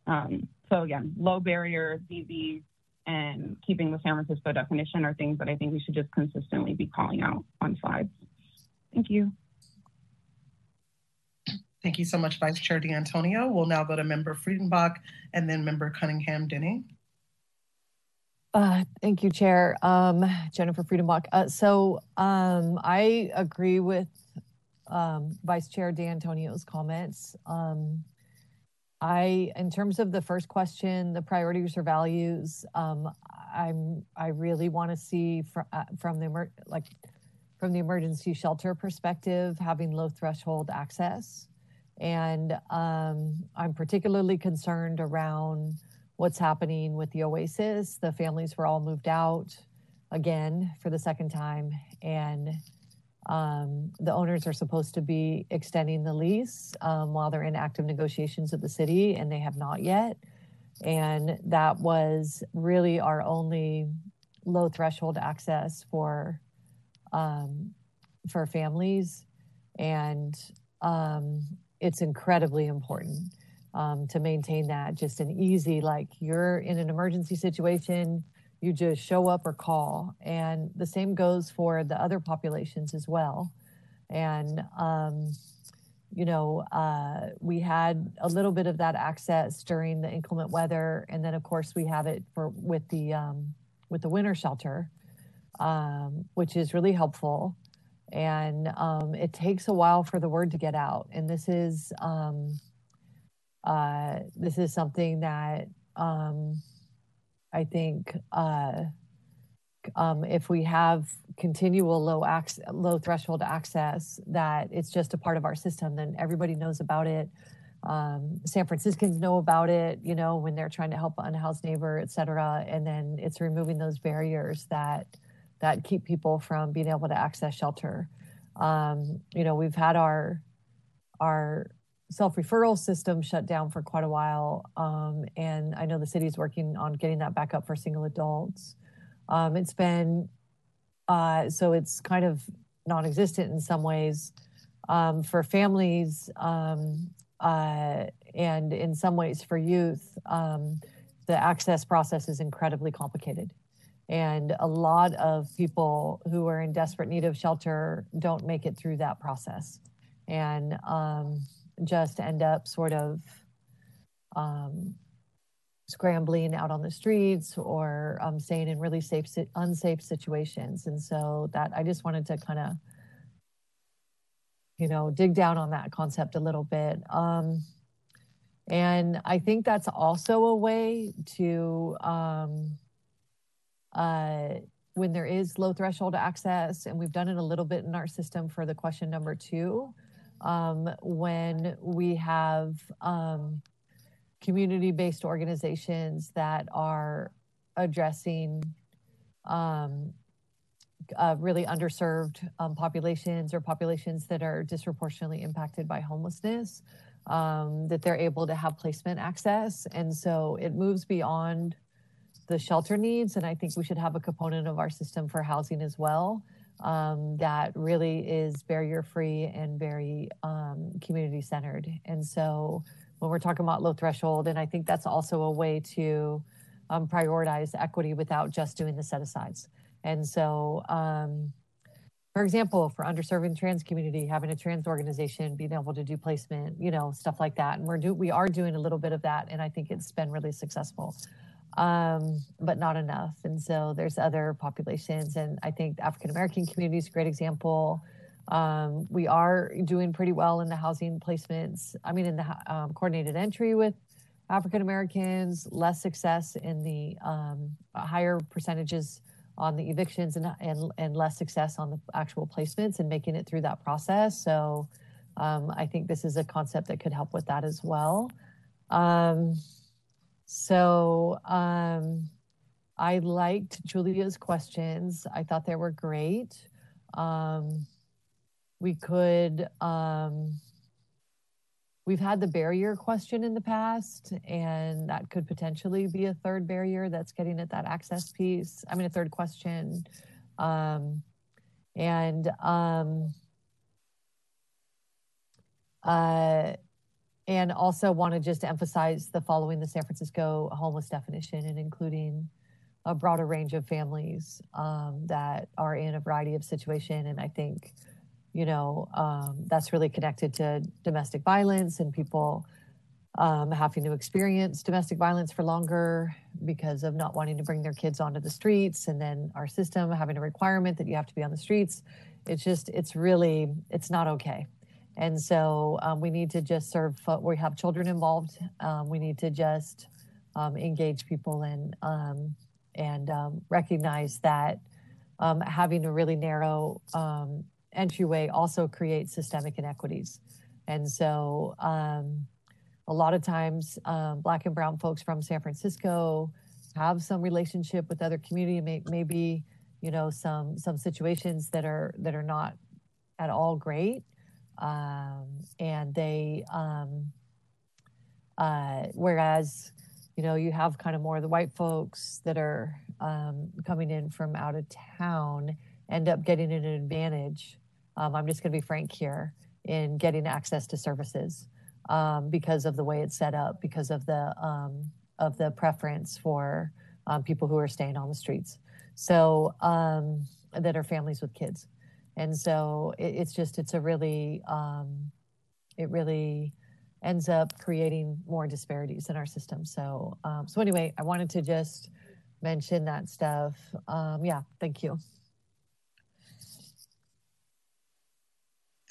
Um, so again, low barrier, DV, and keeping the San Francisco definition are things that I think we should just consistently be calling out on slides. Thank you.
Thank you so much, Vice Chair D'Antonio. We'll now go to Member Friedenbach and then Member Cunningham Denny.
Uh, thank you, Chair. Um, Jennifer Friedenbach. Uh, so um, I agree with um, Vice Chair D'Antonio's comments. Um, I, in terms of the first question, the priorities or values, um, I'm I really want to see fr- uh, from the like from the emergency shelter perspective having low threshold access. And um, I'm particularly concerned around what's happening with the Oasis. The families were all moved out again for the second time. And um, the owners are supposed to be extending the lease um, while they're in active negotiations with the city, and they have not yet. And that was really our only low threshold access for um, for families. And um, it's incredibly important um, to maintain that just an easy like you're in an emergency situation you just show up or call. And the same goes for the other populations as well. And um, you know uh, we had a little bit of that access during the inclement weather. And then of course we have it for with the um, with the winter shelter um, which is really helpful. And um, it takes a while for the word to get out. And this is um, uh, this is something that um, I think uh, um, if we have continual low access, low threshold access, that it's just a part of our system, then everybody knows about it. Um, San Franciscans know about it, you know, when they're trying to help an unhoused neighbor, et cetera. And then it's removing those barriers that that keep people from being able to access shelter. Um, you know, we've had our our self referral system shut down for quite a while, um, and I know the city is working on getting that back up for single adults. Um, it's been uh, so it's kind of non-existent in some ways um, for families, um, uh, and in some ways for youth. Um, the access process is incredibly complicated And a lot of people who are in desperate need of shelter don't make it through that process and um, just end up sort of um, scrambling out on the streets or um, staying in really safe, unsafe situations. And so that I just wanted to kind of, you know, dig down on that concept a little bit. Um, and I think that's also a way to, um, uh, when there is low threshold access, and we've done it a little bit in our system for the question number two, um, when we have um, community-based organizations that are addressing um, uh, really underserved um, populations or populations that are disproportionately impacted by homelessness, um, that they're able to have placement access. And so it moves beyond the shelter needs. And I think we should have a component of our system for housing as well um, that really is barrier free and very um, community centered. And so when we're talking about low threshold, and I think that's also a way to um, prioritize equity without just doing the set asides. And so, um, for example, for underserving trans community, having a trans organization being able to do placement, you know, stuff like that. And we're do we are doing a little bit of that, and I think it's been really successful, um, but not enough. And so there's other populations, and I think the African American community is a great example. Um, we are doing pretty well in the housing placements. I mean, in the um, coordinated entry with African Americans, less success in the um, higher percentages on the evictions and, and, and less success on the actual placements and making it through that process. So um, I think this is a concept that could help with that as well. So um, I liked Julia's questions. I thought they were great. Um, we could, um, We've had the barrier question in the past, and that could potentially be a third barrier that's getting at that access piece. I mean, a third question. Um, and um, uh, and also want to just emphasize the following the San Francisco homeless definition and including a broader range of families um, that are in a variety of situation. And I think you know, um, that's really connected to domestic violence and people um, having to experience domestic violence for longer because of not wanting to bring their kids onto the streets. And then our system having a requirement that you have to be on the streets. It's just it's really it's not okay and so um, we need to just serve we have children involved um, we need to just um, engage people and um, and recognize that having a really narrow entryway also creates systemic inequities. And so um, a lot of times um, black and brown folks from San Francisco have some relationship with other community, may, maybe, you know, some, some situations that are, that are not at all great. Um, and they, um, uh, whereas, you know, you have kind of more of the white folks that are um, coming in from out of town end up getting an advantage. Um, I'm just going to be frank here in getting access to services um, because of the way it's set up, because of the um, of the preference for people who are staying on the streets, so that are families with kids, and so it, it's just it's a really um, it really ends up creating more disparities in our system. So so anyway, I wanted to just mention that stuff. yeah, thank you.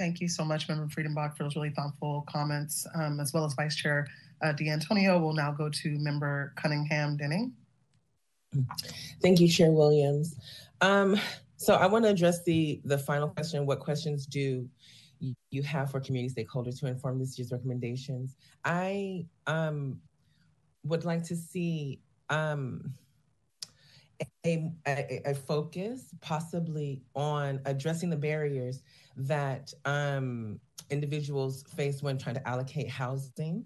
Thank you so much, Member Friedenbach, for those really thoughtful comments, um, as well as Vice Chair uh, D'Antonio. We'll now go to Member Cunningham Denning.
Thank you, Chair Williams. Um, so I want to address the, the final question, what questions do you have for community stakeholders to inform this year's recommendations? I um, would like to see um, a, a, a, focus possibly on addressing the barriers that um, individuals face when trying to allocate housing.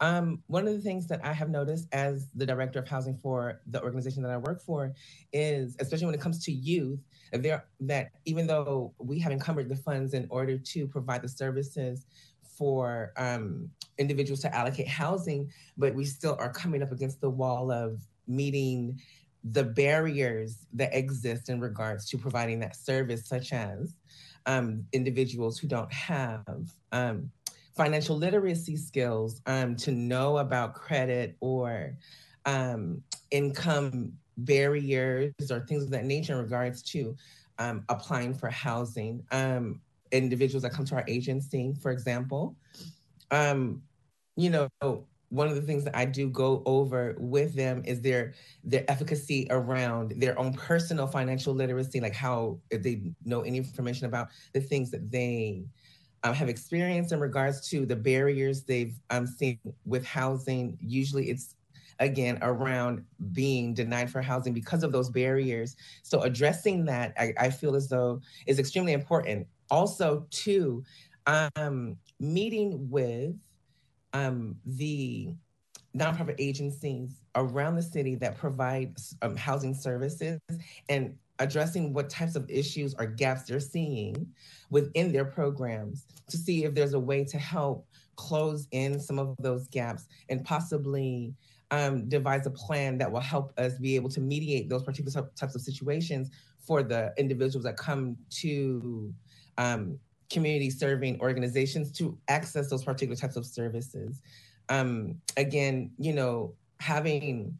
Um, one of the things that I have noticed as the director of housing for the organization that I work for is, especially when it comes to youth, there that even though we have encumbered the funds in order to provide the services for um, individuals to allocate housing, but we still are coming up against the wall of meeting the barriers that exist in regards to providing that service, such as um, individuals who don't have um, financial literacy skills um, to know about credit or um, income barriers or things of that nature in regards to um, applying for housing. Um, individuals that come to our agency, for example, um, you know, one of the things that I do go over with them is their their efficacy around their own personal financial literacy, like how if they know any information about the things that they um, have experienced in regards to the barriers they've um, seen with housing. Usually, it's again around being denied for housing because of those barriers. So addressing that, I, I feel as though is extremely important. Also, too, um, meeting with um, the nonprofit agencies around the city that provide um, housing services and addressing what types of issues or gaps they're seeing within their programs to see if there's a way to help close in some of those gaps and possibly um, devise a plan that will help us be able to mediate those particular types of situations for the individuals that come to um, community serving organizations to access those particular types of services. Um, again, you know, having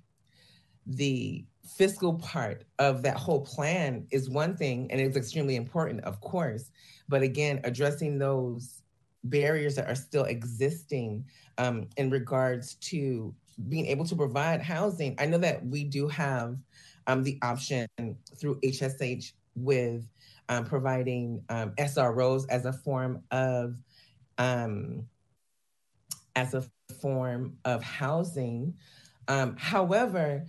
the fiscal part of that whole plan is one thing, and it's extremely important, of course. But again, addressing those barriers that are still existing um, in regards to being able to provide housing. I know that we do have um, the option through HSH with um, providing um, SROs as a form of um, as a form of housing. Um, however,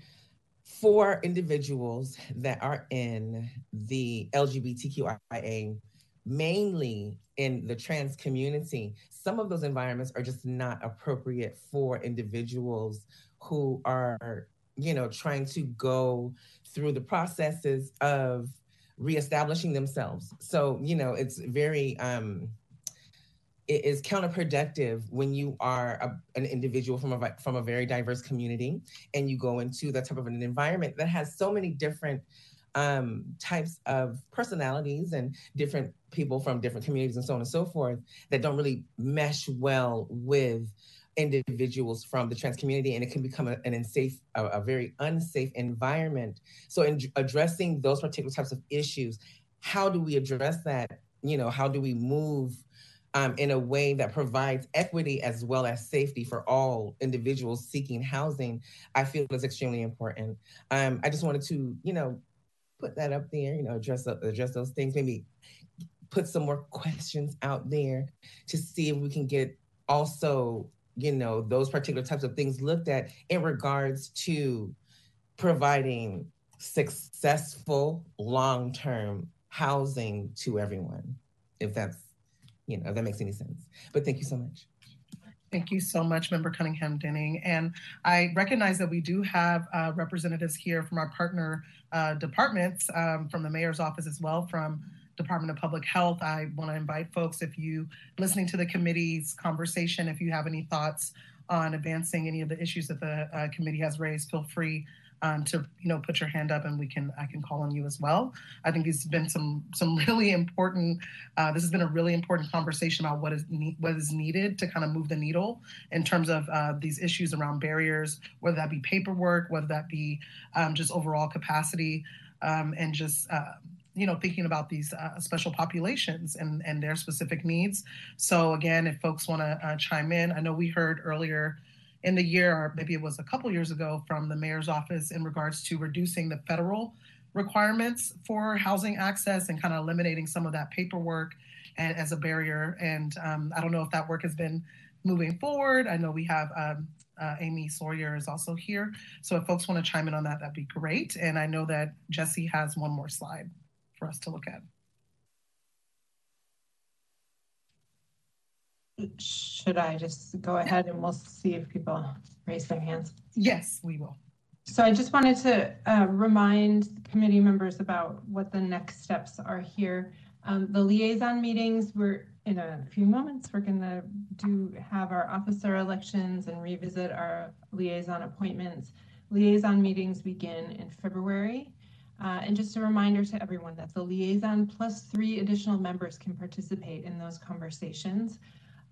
for individuals that are in the LGBTQIA, mainly in the trans community, some of those environments are just not appropriate for individuals who are, you know, trying to go through the processes of reestablishing themselves. So, you know, it's very, um, it is counterproductive when you are a, an individual from a from a very diverse community and you go into that type of an environment that has so many different um, types of personalities and different people from different communities and so on and so forth that don't really mesh well with individuals from the trans community and it can become a, an unsafe a, a very unsafe environment. So in addressing those particular types of issues how do we address that? You know how do we move um, in a way that provides equity as well as safety for all individuals seeking housing? I feel is extremely important. Um, i just wanted to you know put that up there you know address address those things maybe put some more questions out there to see if we can get also you know those particular types of things looked at in regards to providing successful long-term housing to everyone if that's you know if that makes any sense but thank you so much
Thank you so much, Member Cunningham Denning. And I recognize that we do have uh, representatives here from our partner uh, departments, um, from the mayor's office as well, from Department of Public Health. I want to invite folks, if you listening to the committee's conversation, if you have any thoughts on advancing any of the issues that the uh, committee has raised, feel free um, to you know put your hand up and we can I can call on you as well. I think these have been some some really important. Uh, this has been a really important conversation about what is ne- what is needed to kind of move the needle in terms of uh, these issues around barriers, whether that be paperwork, whether that be um, just overall capacity, um, and just. Uh, you know, thinking about these uh, special populations and, and their specific needs. So again, if folks want to uh, chime in, I know we heard earlier in the year, or maybe it was a couple years ago, from the mayor's office in regards to reducing the federal requirements for housing access and kind of eliminating some of that paperwork and, as a barrier. And um, I don't know if that work has been moving forward. I know we have um, uh, Amy Sawyer is also here. So if folks want to chime in on that, that'd be great. And I know that Jesse has one more slide for us to look at.
Should I just go ahead and we'll see if people raise their hands?
Yes, we will.
So I just wanted to uh, remind committee members about what the next steps are here. Um, the liaison meetings, we're in a few moments, we're gonna do have our officer elections and revisit our liaison appointments. liaison meetings begin in February. Uh, and just a reminder to everyone that the liaison plus three additional members can participate in those conversations.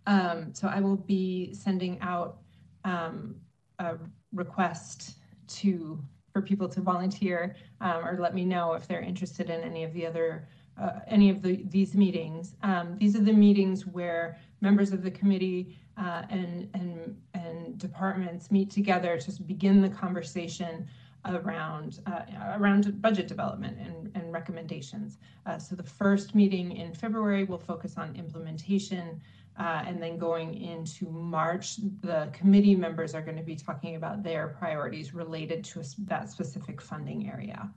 Um, so I will be sending out um, a request to for people to volunteer um, or let me know if they're interested in any of the other uh, any of the these meetings. Um, these are the meetings where members of the committee uh, and and and departments meet together to begin the conversation around uh, around budget development and, and recommendations. Uh, so the first meeting in February will focus on implementation. Uh, and then going into March, the committee members are going to be talking about their priorities related to a, that specific funding area.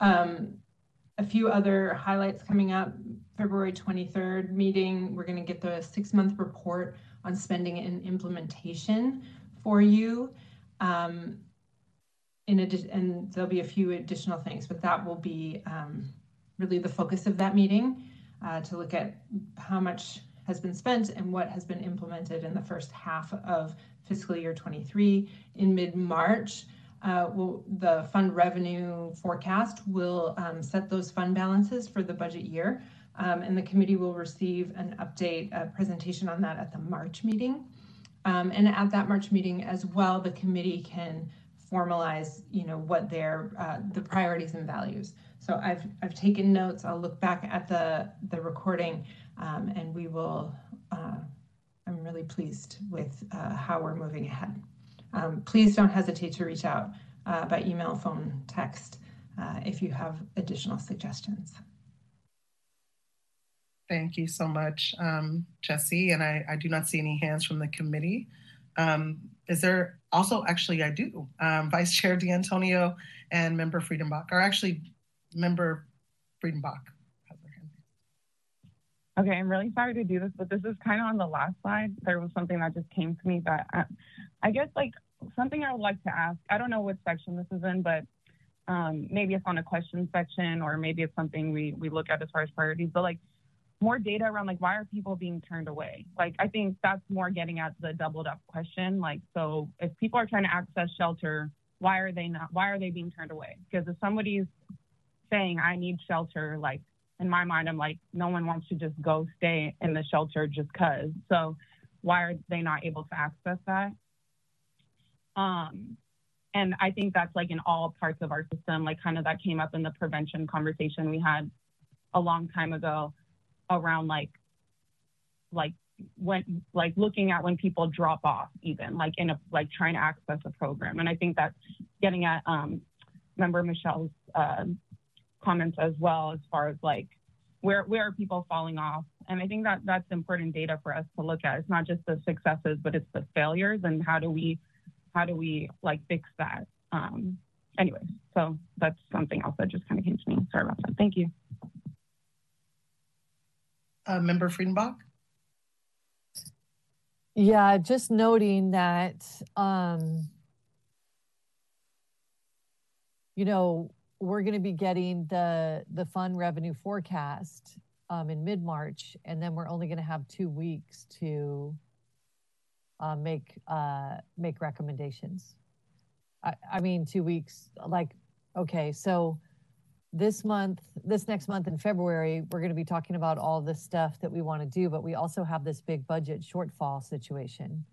Um, a few other highlights coming up. February 23rd meeting, we're going to get the six month report on spending and implementation for you. Um, in addition, and there'll be a few additional things, but that will be um, really the focus of that meeting uh, to look at how much has been spent and what has been implemented in the first half of fiscal year 23. In mid-March, uh, will, the fund revenue forecast will um, set those fund balances for the budget year, um, and the committee will receive an update, a presentation on that at the March meeting. Um, and at that March meeting as well, the committee can formalize, you know, what their uh, the priorities and values. So I've I've taken notes. I'll look back at the the recording, um, and we will. Uh, I'm really pleased with uh, how we're moving ahead. Um, please don't hesitate to reach out uh, by email, phone, text uh, if you have additional suggestions.
Thank you so much, um, Jesse. And I, I do not see any hands from the committee. Um, is there also, actually, I do. Um, Vice Chair D'Antonio and Member Friedenbach, are actually Member Friedenbach.
Okay, I'm really sorry to do this, but this is kind of on the last slide. There was something that just came to me that I, I guess like something I would like to ask. I don't know what section this is in, but um, maybe it's on a question section or maybe it's something we, we look at as far as priorities, but like more data around like why are people being turned away like i think that's more getting at the doubled up question like so if people are trying to access shelter why are they not why are they being turned away because if somebody's saying i need shelter like in my mind i'm like no one wants to just go stay in the shelter just cuz so why are they not able to access that? Um and i think that's like in all parts of our system like kind of that came up in the prevention conversation we had a long time ago around like like when like looking at when people drop off even like in a like trying to access a program. And i think that's getting at um member michelle's uh, comments as well as far as like where where are people falling off? And i think that that's important data for us to look at. It's not just the successes but it's the failures and how do we how do we like fix that? Um anyway so that's something else that just kind of came to me. Sorry about that. Thank you.
Uh, Member Friedenbach?
Yeah, just noting that, um, you know, we're going to be getting the the fund revenue forecast um, in mid March, and then we're only going to have two weeks to uh, make uh, make recommendations. I, I mean, two weeks. Like, okay, so this month, this next month in February, we're going to be talking about all the stuff that we want to do, but we also have this big budget shortfall situation.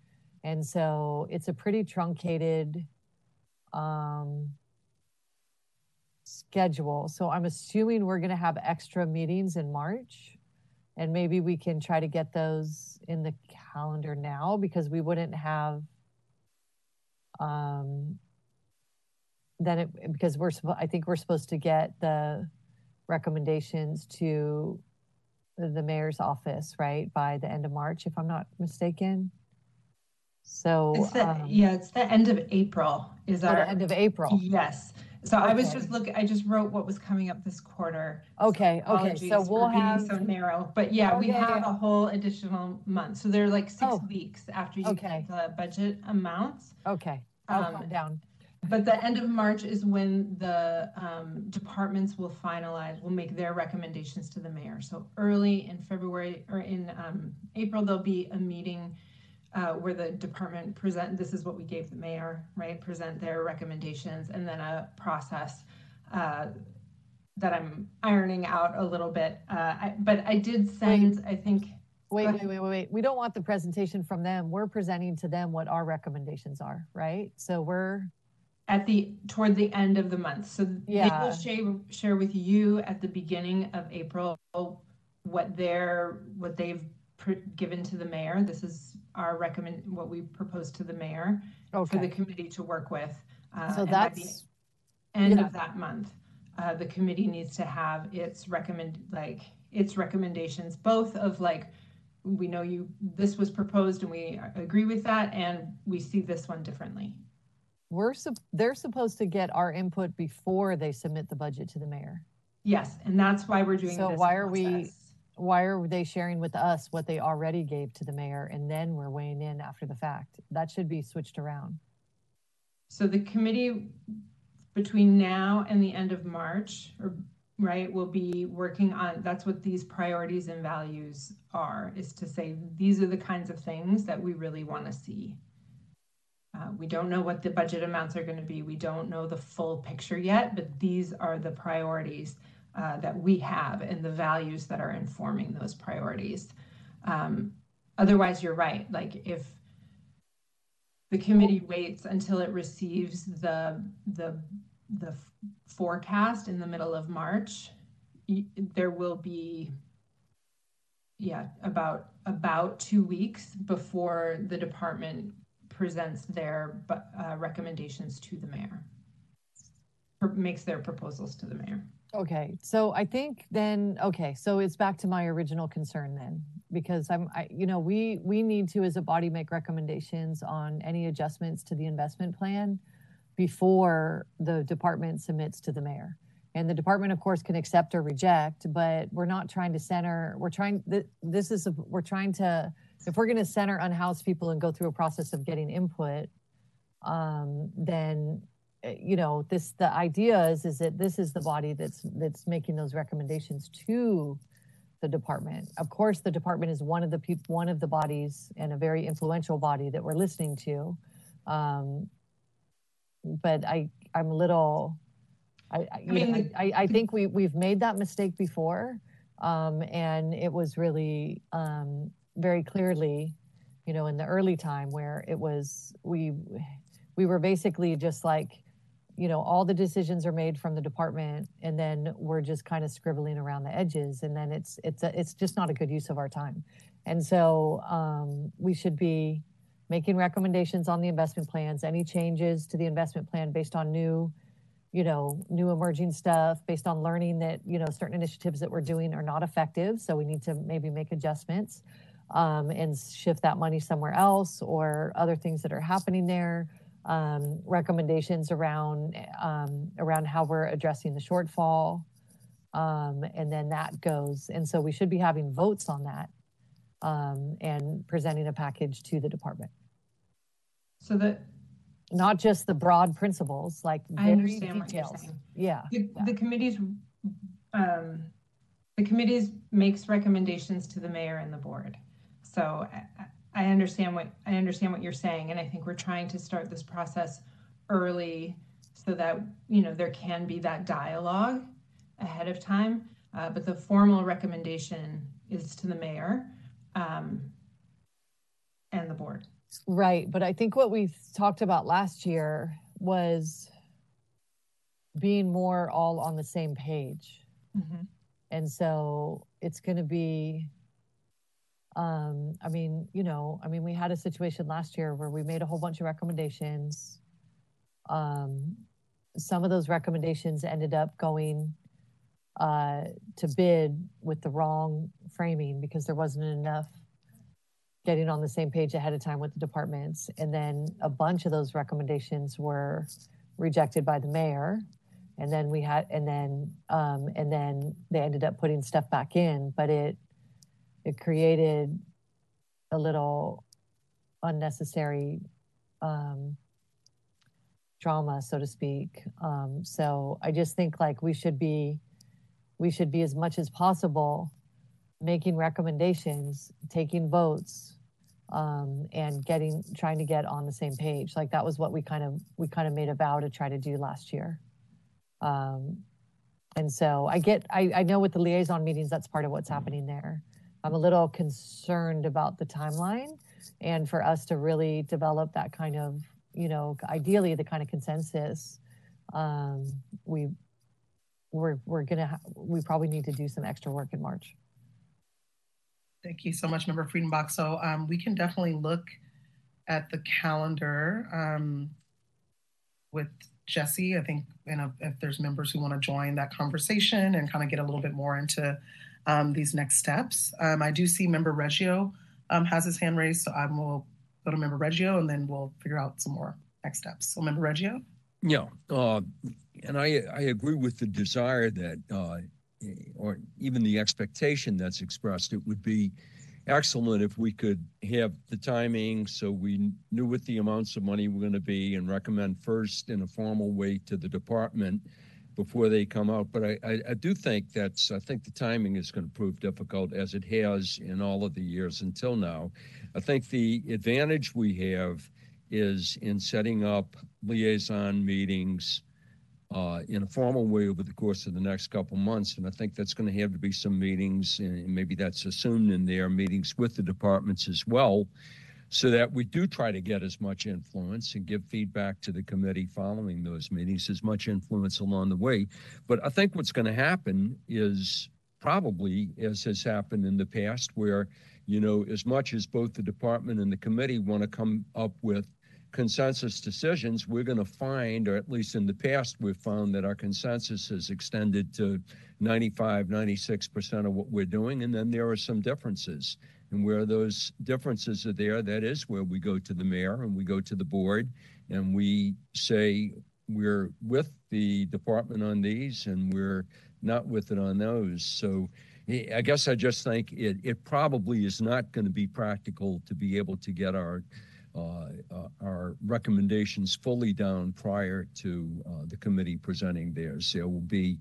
And so it's a pretty truncated um, schedule. So I'm assuming we're going to have extra meetings in March. And maybe we can try to get those in the calendar now because we wouldn't have um, then it because we're I think we're supposed to get the recommendations to the mayor's office right by the end of March, if I'm not mistaken. So
it's the, um, yeah, it's the end of April. Is our
end of April?
Yes. So okay. I was just looking. I just wrote what was coming up this quarter.
Okay. So okay. So we'll have
so narrow, but yeah, we have a whole additional month. So they're like six oh. weeks after you okay. get the budget amounts.
Okay. I'll um, down
but the end of March is when the um, departments will finalize, will make their recommendations to the mayor. So early in February or in um, April, there'll be a meeting uh, where the department present, this is what we gave the mayor, right? Present their recommendations and then a process uh, that I'm ironing out a little bit. Uh, I, but I did send, I think.
Wait, wait, wait, wait, wait. We don't want the presentation from them. We're presenting to them what our recommendations are, right? So we're
at the toward the end of the month. So
Yeah.
they will share share with you at the beginning of April what they're what they've given to the mayor. This is our recommend what we propose to the mayor for the committee to work with. Uh,
So
and by the
that's
end
yeah.
of that month, uh, the committee needs to have its recommend like its recommendations, both of like we know you this was proposed and we agree with that, and we see this one differently.
we're they're supposed to get our input before they submit the budget to the mayor.
Yes, and that's why we're doing
So why are we-. Why are they sharing with us what they already gave to the mayor and then we're weighing in after the fact? That should be switched around.
So the committee between now and the end of March, or right, will be working on, that's what these priorities and values are, is to say, these are the kinds of things that we really want to see. Uh, we don't know what the budget amounts are going to be. We don't know the full picture yet, but these are the priorities uh, that we have and the values that are informing those priorities. Um, otherwise, you're right. Like if the committee waits until it receives the the the forecast in the middle of March, there will be yeah about about two weeks before the department presents their uh, recommendations to the mayor or makes their proposals to the mayor
Okay, so I think then, okay, so it's back to my original concern then, because I'm, I, you know, we, we need to as a body make recommendations on any adjustments to the investment plan before the department submits to the mayor. And the department, of course, can accept or reject, but we're not trying to center, we're trying, th- this is, a- we're trying to, if we're gonna center unhoused people and go through a process of getting input, um, then you know this the idea is is that this is the body that's that's making those recommendations to the department. Of course the department is one of the people one of the bodies and a very influential body that we're listening to. Um but i i'm a little i i, you know,
mean,
I, I think we we've made that mistake before um and it was really um very clearly you know in the early time where it was we we were basically just like you know all the decisions are made from the department and then we're just kind of scribbling around the edges and then it's it's a, it's just not a good use of our time. And so um, we should be making recommendations on the investment plans any changes to the investment plan based on new you know new emerging stuff based on learning that you know certain initiatives that we're doing are not effective so we need to maybe make adjustments um, and shift that money somewhere else or other things that are happening there um, recommendations around um, around how we're addressing the shortfall, um, and then that goes. And so we should be having votes on that um, and presenting a package to the department,
so that
not just the broad principles, like
I understand what you're saying.
Yeah,
The,
yeah.
the committee's, um, the committee's makes recommendations to the mayor and the board. So I, I- understand what, I understand what you're saying, and I think we're trying to start this process early so that, you know, there can be that dialogue ahead of time. Uh, but the formal recommendation is to the mayor, um, and the board.
Right, but I think what we talked about last year was being more all on the same page. And so it's going to be, um, I mean, you know, I mean, we had a situation last year where we made a whole bunch of recommendations. Um, some of those recommendations ended up going uh, to bid with the wrong framing because there wasn't enough getting on the same page ahead of time with the departments. And then a bunch of those recommendations were rejected by the mayor. And then we had, and then, um, and then they ended up putting stuff back in, but it, it created a little unnecessary, um, drama, so to speak. Um, so I just think like we should be, we should be as much as possible making recommendations, taking votes, um, and getting trying to get on the same page. Like that was what we kind of we kind of made a vow to try to do last year. Um, and so I get I, I know with the liaison meetings that's part of what's happening there. I'm a little concerned about the timeline and for us to really develop that kind of you know ideally the kind of consensus um, we we're we're gonna ha- we probably need to do some extra work in March.
Thank you so much, Member Friedenbach. So um, we can definitely look at the calendar um, with Jesse. I think and if there's members who want to join that conversation and kind of get a little bit more into um, these next steps. Um, I do see Member Reggio um, has his hand raised, so I will go to Member Reggio and then we'll figure out some more next steps. So Member Reggio.
Yeah, uh, and I I agree with the desire that, uh, or even the expectation that's expressed. It would be excellent if we could have the timing so we knew what the amounts of money were going to be and recommend first in a formal way to the department before they come out. But I, I, I do think that's I think the timing is going to prove difficult as it has in all of the years until now. I think the advantage we have is in setting up liaison meetings uh, in a formal way over the course of the next couple months. And I think that's going to have to be some meetings, and maybe that's assumed in there, meetings with the departments as well, so that we do try to get as much influence and give feedback to the committee following those meetings, as much influence along the way. But I think what's going to happen is probably, as has happened in the past, where, you know, as much as both the department and the committee want to come up with consensus decisions, we're going to find, or at least in the past, we've found that our consensus has extended to 95, 96% of what we're doing. And then there are some differences. And where those differences are there, that is where we go to the mayor and we go to the board and we say we're with the department on these and we're not with it on those. So I guess I just think it, it probably is not going to be practical to be able to get our uh, uh, our recommendations fully down prior to uh, the committee presenting theirs. There will be,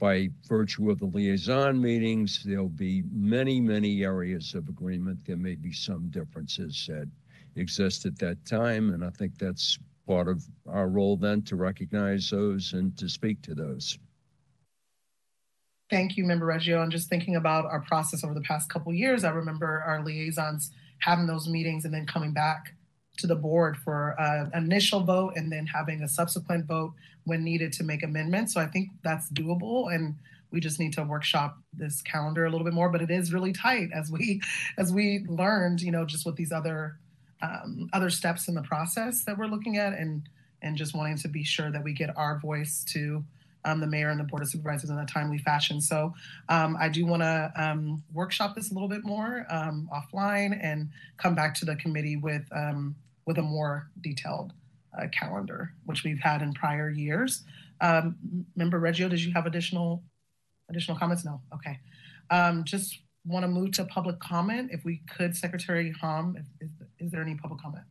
by virtue of the liaison meetings, there'll be many, many areas of agreement. There may be some differences that exist at that time, and I think that's part of our role then to recognize those and to speak to those.
Thank you, Member Reggio. And just thinking about our process over the past couple years, I remember our liaisons having those meetings and then coming back to the board for uh, an initial vote and then having a subsequent vote when needed to make amendments. So I think that's doable and we just need to workshop this calendar a little bit more, but it is really tight as we as we learned, you know, just with these other um, other steps in the process that we're looking at and and just wanting to be sure that we get our voice to um, the mayor and the board of supervisors in a timely fashion. So um, I do want to um, workshop this a little bit more um, offline and come back to the committee with um, with a more detailed uh, calendar, which we've had in prior years. Um, Member Reggio, did you have additional additional comments? No. Okay. Um, just want to move to public comment. If we could, Secretary Hom, is, is there any public comment?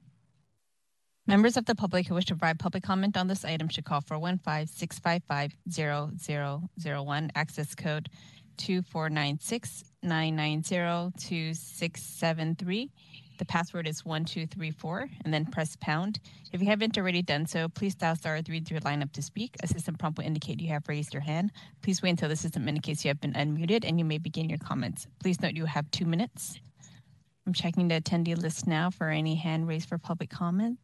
Members of the public who wish to provide public comment on this item should call 415-655-0001, access code 2496-990-2673. The password is 1234 and then press pound. If you haven't already done so, please dial star three to line up to speak. A system prompt will indicate you have raised your hand. Please wait until the system indicates you have been unmuted and you may begin your comments. Please note you have two minutes. I'm checking the attendee list now for any hand raised for public comment.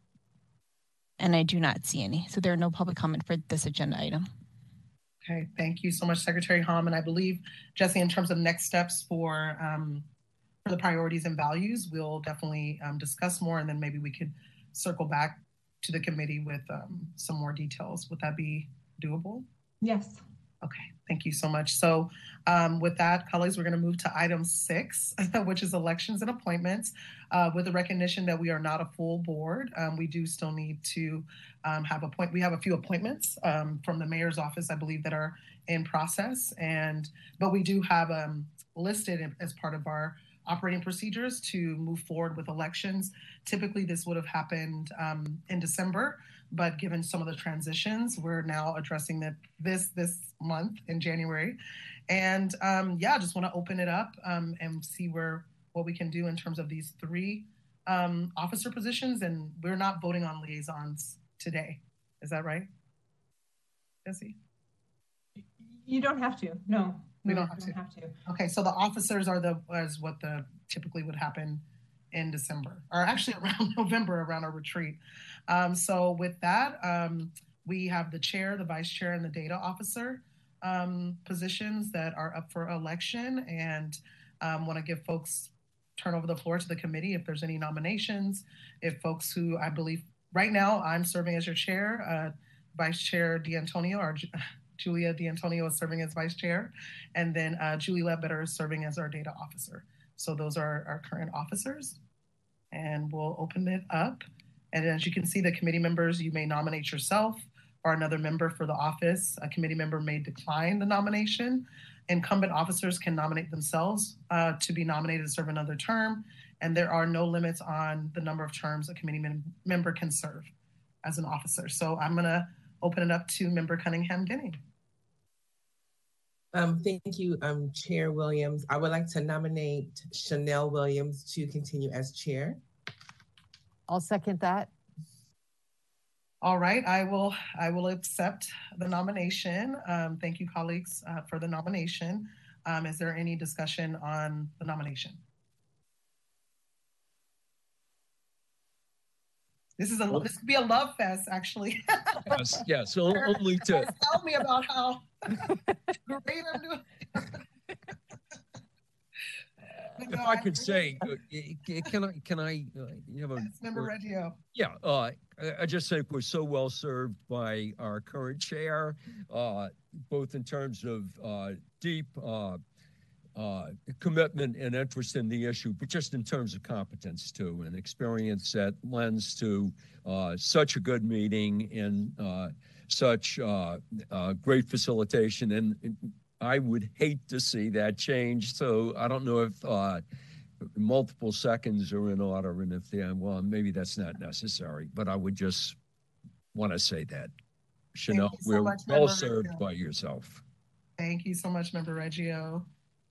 And I do not see any. So there are no public comment for this agenda item.
Okay, thank you so much, Secretary Hom. And I believe, Jesse, in terms of next steps for um, for the priorities and values, we'll definitely um, discuss more, and then maybe we could circle back to the committee with um, some more details. Would that be doable?
Yes.
Okay, thank you so much. So, um, with that, colleagues, we're going to move to item six, which is elections and appointments. Uh, with the recognition that we are not a full board, um, we do still need to um, have a point. We have a few appointments um, from the mayor's office, I believe, that are in process, and but we do have um, listed as part of our operating procedures to move forward with elections. Typically, this would have happened um, in December, but given some of the transitions, we're now addressing that this this month in January. And um, yeah, just want to open it up um, and see where what we can do in terms of these three um, officer positions, and we're not voting on liaisons today. Is that right? Jesse?
You don't have to. No,
We
no,
don't have
you
to.
have to.
Okay, so the officers are the as what the typically would happen in December, or actually around November around our retreat. Um, so with that, um, we have the chair, the vice chair, and the data officer um, positions that are up for election, and um, want to give folks turn over the floor to the committee if there's any nominations. If folks who I believe right now I'm serving as your chair, uh, Vice Chair D'Antonio Ju- Julia D'Antonio is serving as vice chair, and then uh, Julie Ledbetter is serving as our data officer. So those are our current officers, and we'll open it up. And as you can see, the committee members, you may nominate yourself or another member for the office. A committee member may decline the nomination. Incumbent officers can nominate themselves uh, to be nominated to serve another term, and there are no limits on the number of terms a committee mem- member can serve as an officer. So I'm going to open it up to Member Cunningham Denning.
Um, thank you, um, Chair Williams. I would like to nominate Shanell Williams to continue as chair.
I'll second that.
All right, I will, I will accept the nomination. Um, thank you, colleagues, uh, for the nomination. Um, is there any discussion on the nomination? This is a, this could be a love fest, actually.
Yes, yes, only to,
Tell me about how great I'm doing.
If
no,
I could say, uh, eh, eh, can I, can I, uh, you have a?
Yes, Member Reggio.
Yeah, uh, I, I just think we're so well served by our current chair, uh, both in terms of, uh, deep, uh, commitment and interest in the issue, but just in terms of competence too, and experience that lends to, uh, such a good meeting and, uh, such, uh, uh, great facilitation. And I would hate to see that change. So I don't know if, uh, multiple seconds are in order, and if they, well, maybe that's not necessary, but I would just want to say that.
Shanell, so
we're
much,
well
Member
served
Reggio.
by yourself.
Thank you so much, Member Reggio.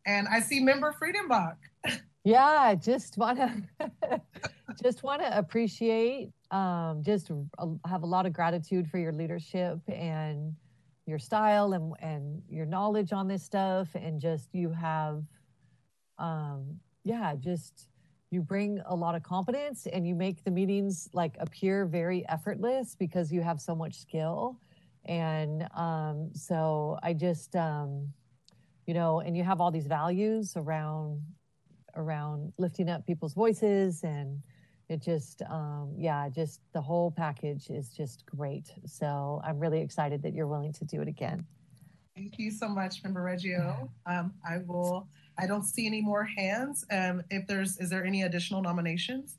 And I see Member Friedenbach.
Yeah, just want to just want to appreciate um just have a lot of gratitude for your leadership and your style and and your knowledge on this stuff and just you have um yeah, just you bring a lot of confidence and you make the meetings like appear very effortless because you have so much skill and um so I just um you know and you have all these values around around lifting up people's voices and it just um yeah just the whole package is just great so i'm really excited that you're willing to do it again
Thank you so much, Member Reggio. Um, I will, I don't see any more hands. Um, if there's, is there any additional nominations?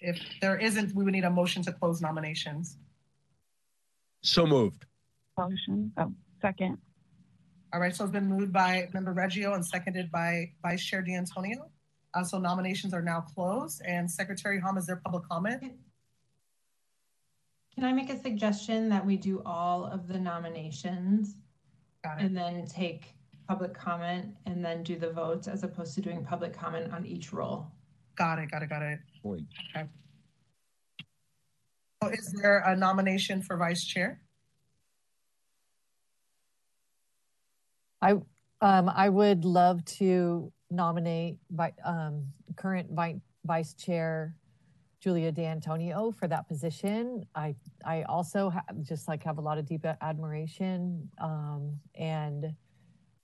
If there isn't, we would need a motion to close nominations.
So moved.
Motion. Oh, second.
All right, so it's been moved by Member Reggio and seconded by Vice Chair D'Antonio. Uh, so nominations are now closed and Secretary Hom, is there public comment?
Can I make a suggestion that we do all of the nominations and then take public comment and then do the votes as opposed to doing public comment on each role?
Got it, got it, got it.
Point.
So is there a nomination for Vice Chair?
Um i would love to nominate vi- um current vi- vice chair julia d'antonio for that position. I i also just like have a lot of deep admiration um and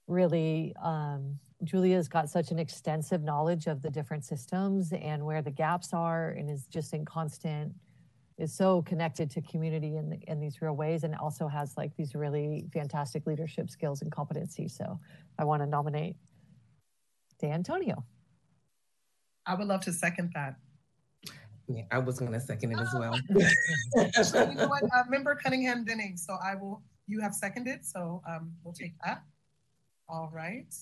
really um julia's got such an extensive knowledge of the different systems and where the gaps are and is just in constant is so connected to community in, in these real ways and also has like these really fantastic leadership skills and competency so i want to nominate d'antonio
I would love to second that.
Yeah, I was going to second it as well.
So you know what, uh, Member Cunningham Denning, so I will, you have seconded, so um, we'll take that. All right.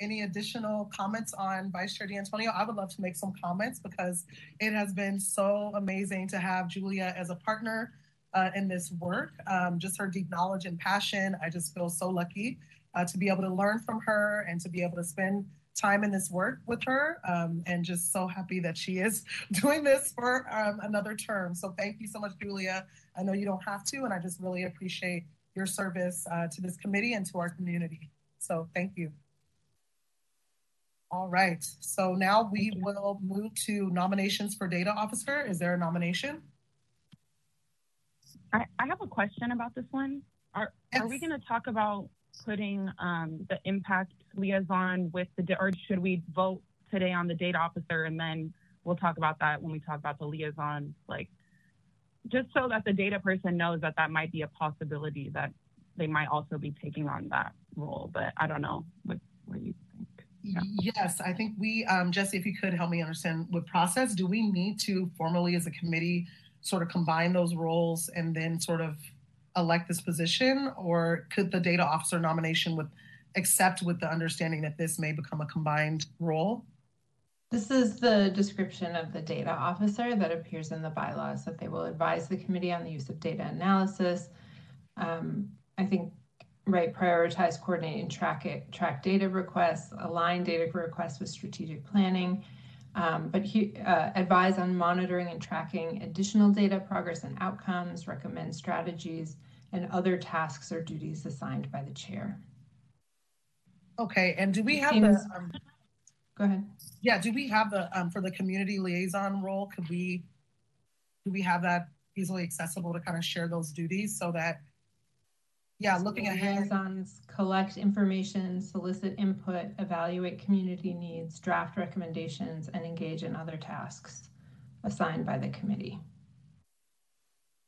Any additional comments on Vice Chair D'Antonio? I would love to make some comments because it has been so amazing to have Julia as a partner uh, in this work. Um, just her deep knowledge and passion. I just feel so lucky uh, to be able to learn from her and to be able to spend time in this work with her um, and just so happy that she is doing this for um, another term. So thank you so much, Julia. I know you don't have to, and I just really appreciate your service uh, to this committee and to our community. So thank you. All right, so now we will move to nominations for data officer. Is there a nomination?
I, I have a question about this one. Are, yes. are we going to talk about putting um, the impact liaison with the, or should we vote today on the data officer and then we'll talk about that when we talk about the liaison, like just so that the data person knows that that might be a possibility that they might also be taking on that role. But I don't know what, what you think.
Yeah. Yes, I think we, um, Jesse, if you could help me understand what process, do we need to formally as a committee sort of combine those roles and then sort of elect this position? Or could the data officer nomination with accept with the understanding that this may become a combined role?
This is the description of the data officer that appears in the bylaws that they will advise the committee on the use of data analysis. Um, I think, right, prioritize, coordinate, and track it, track data requests, align data requests with strategic planning, um, but he, uh, advise on monitoring and tracking additional data progress and outcomes, recommend strategies, and other tasks or duties assigned by the chair.
Okay, and do we have Seems, the? Um,
go ahead.
Yeah, do we have the um, for the community liaison role? Could we? Do we have that easily accessible to kind of share those duties so that? Yeah, looking ahead.
Liaisons collect information, solicit input, evaluate community needs, draft recommendations, and engage in other tasks assigned by the committee.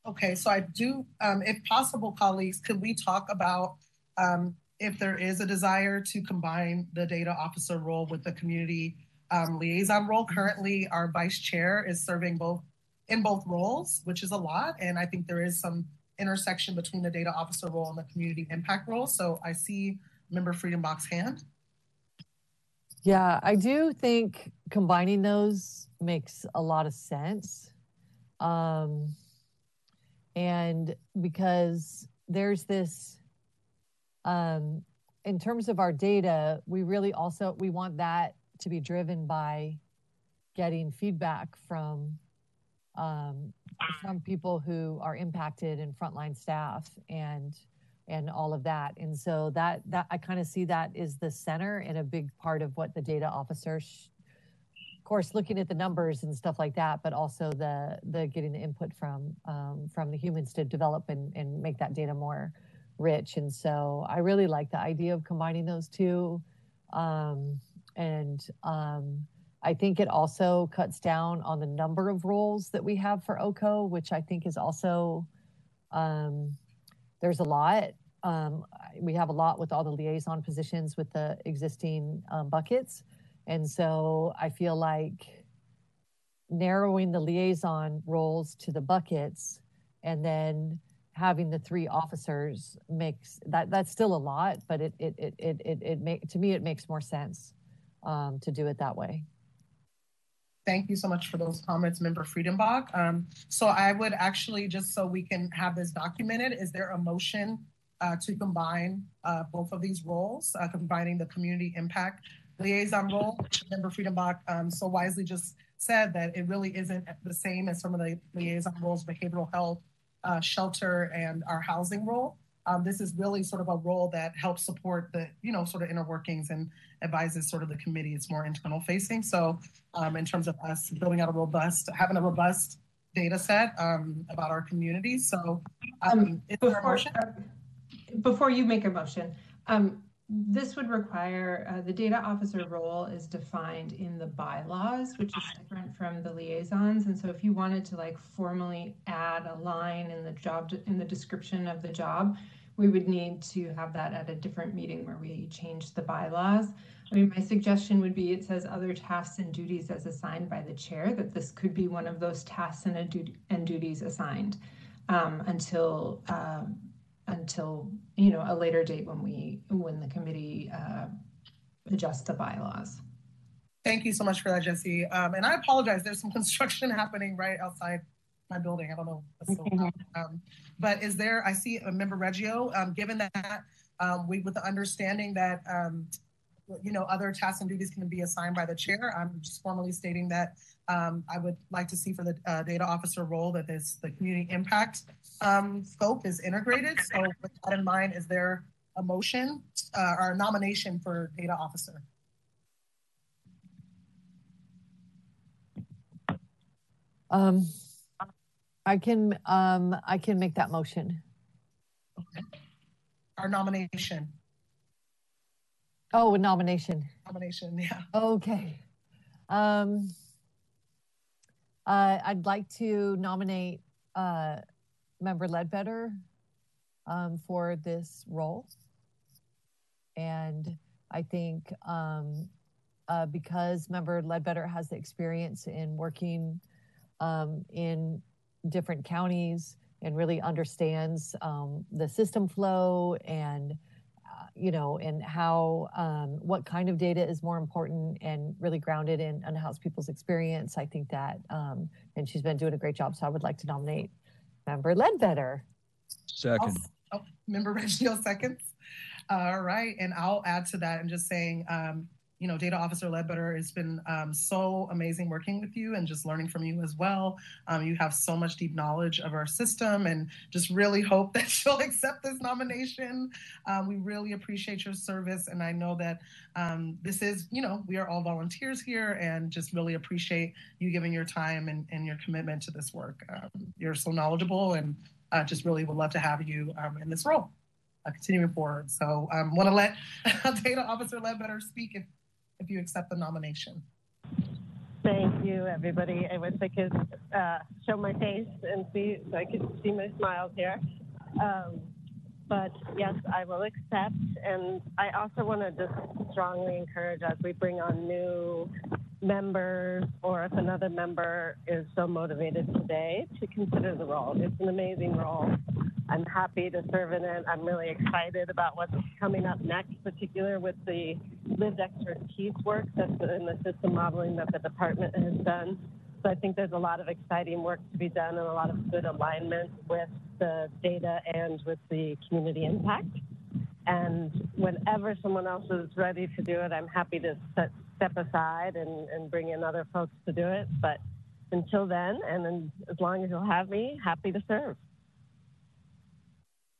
Okay, so I do, um, if possible, colleagues, could we talk about um, if there is a desire to combine the data officer role with the community um, liaison role. Currently, our vice chair is serving both in both roles, which is a lot. And I think there is some intersection between the data officer role and the community impact role. So I see member Friedenbach's hand.
Yeah, I do think combining those makes a lot of sense. Um, and because there's this um, in terms of our data, we really also we want that to be driven by getting feedback from um, from people who are impacted and frontline staff and and all of that. And so that that I kind of see that is the center and a big part of what the data officers of course looking at the numbers and stuff like that but also the the getting the input from um, from the humans to develop and, and make that data more rich. And so I really like the idea of combining those two. Um, and um, I think it also cuts down on the number of roles that we have for OCO, which I think is also, um, there's a lot. Um, we have a lot with all the liaison positions with the existing um, buckets. And so I feel like narrowing the liaison roles to the buckets and then having the three officers makes that that's still a lot, but it it it it it, it make to me it makes more sense um, to do it that way.
Thank you so much for those comments, Member Friedenbach. Um, so I would actually just so we can have this documented, is there a motion uh, to combine uh, both of these roles, uh, combining the community impact liaison role, Member Friedenbach um, so wisely just said that it really isn't the same as some of the liaison roles, behavioral health, uh, shelter and our housing role. Um, this is really sort of a role that helps support the, you know, sort of inner workings and advises sort of the committee. It's more internal facing. So um, in terms of us building out a robust, having a robust data set um, about our community. So um, um
before, uh, before you make a motion, um, this would require uh, the data officer role is defined in the bylaws, which is different from the liaisons. And so, if you wanted to like formally add a line in the job in the description of the job, we would need to have that at a different meeting where we change the bylaws. I mean, my suggestion would be it says other tasks and duties as assigned by the chair, that this could be one of those tasks and, and duties assigned um, until. Um, until you know a later date when we when the committee uh, adjusts the bylaws.
Thank you so much for that, Jesse. Um, and I apologize. There's some construction happening right outside my building. I don't know. Um, but is there? I see a member Reggio. Um, given that um, we, with the understanding that um, you know, other tasks and duties can be assigned by the chair. I'm just formally stating that um, I would like to see for the uh, data officer role that this the community impact um, scope is integrated. So with that in mind, is there a motion uh, or a nomination for data officer?
Um, I can, um, I can make that motion.
Okay. Our nomination.
Oh, a nomination.
Nomination, yeah.
Okay. Um, uh, I'd like to nominate uh, Member Ledbetter um, for this role. And I think um, uh, because Member Ledbetter has the experience in working um, in different counties and really understands um, the system flow and you know and how um, what kind of data is more important and really grounded in unhoused people's experience i think that um, and she's been doing a great job so i would like to nominate member ledbetter
Second.
Oh, member Reggio seconds. All right, and I'll add to that and just saying, um, you know, Data Officer Ledbetter, it's been um, so amazing working with you and just learning from you as well. Um, you have so much deep knowledge of our system and just really hope that you'll accept this nomination. Um, we really appreciate your service. And I know that um, this is, you know, we are all volunteers here and just really appreciate you giving your time and, and your commitment to this work. Um, you're so knowledgeable and uh, just really would love to have you um, in this role. Uh, continuing forward. So I want to let Data Officer Ledbetter speak if if you accept the nomination.
Thank you, everybody. I wish I could uh, show my face and see so I could see my smiles here. Um, but yes, I will accept. And I also want to just strongly encourage as we bring on new members or if another member is so motivated today to consider the role. It's an amazing role. I'm happy to serve in it. I'm really excited about what's coming up next, particularly with the lived expertise work that's in the system modeling that the department has done. So I think there's a lot of exciting work to be done and a lot of good alignment with the data and with the community impact. And whenever someone else is ready to do it, I'm happy to set, step aside and, and bring in other folks to do it. But until then, and then as long as you'll have me, happy to serve.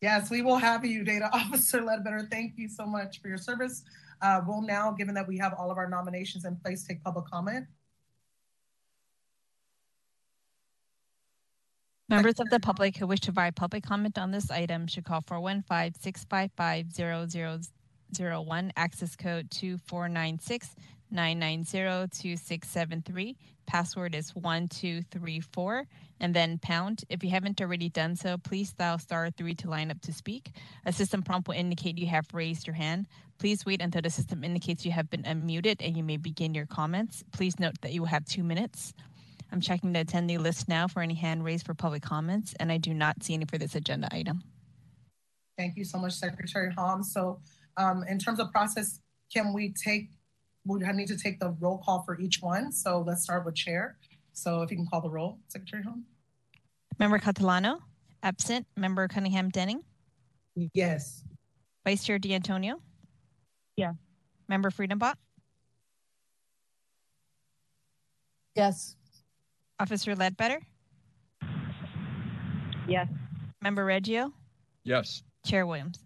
Yes, we will have you, Data Officer Ledbetter. Thank you so much for your service. Uh, we'll now, given that we have all of our nominations in place, take public comment.
Members of the public who wish to provide public comment on this item should call 415-655-0001, access code 2496 990-2673. Password is 1234 and then pound. If you haven't already done so, please dial star 3 to line up to speak. A system prompt will indicate you have raised your hand. Please wait until the system indicates you have been unmuted and you may begin your comments. Please note that you will have 2 minutes. I'm checking the attendee list now for any hand raised for public comments and I do not see any for this agenda item.
Thank you so much, Secretary Hom. So um, in terms of process, can we take we need to take the roll call for each one. So let's start with chair. So if you can call the roll, Secretary Hom.
Member Catalano, absent. Member Cunningham Denning.
Yes.
Vice Chair D'Antonio.
Yeah.
Member Friedenbach.
Yes.
Officer Ledbetter.
Yes.
Member Reggio.
Yes.
Chair Williams.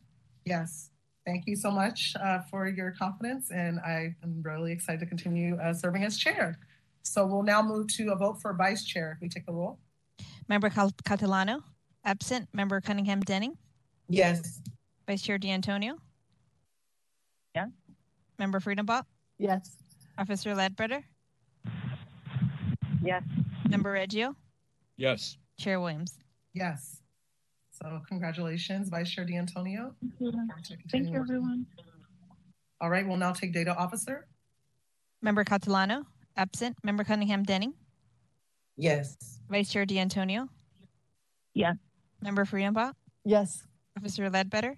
Yes. Thank you so much uh, for your confidence, and I am really excited to continue uh, serving as chair. So we'll now move to a vote for vice chair. We take the roll.
Member Catalano, absent. Member Cunningham Denning.
Yes.
Vice Chair D'Antonio.
Yes.
Member Friedenbach.
Yes.
Officer Ledbetter.
Yes.
Member Reggio.
Yes.
Chair Williams.
Yes. So congratulations, Vice Chair D'Antonio.
Thank you, Thank you everyone.
All right, we'll now take data officer.
Member Catalano, absent. Member Cunningham Denning.
Yes.
Vice Chair D'Antonio.
Yes.
Member Friedenbach.
Yes.
Officer Ledbetter.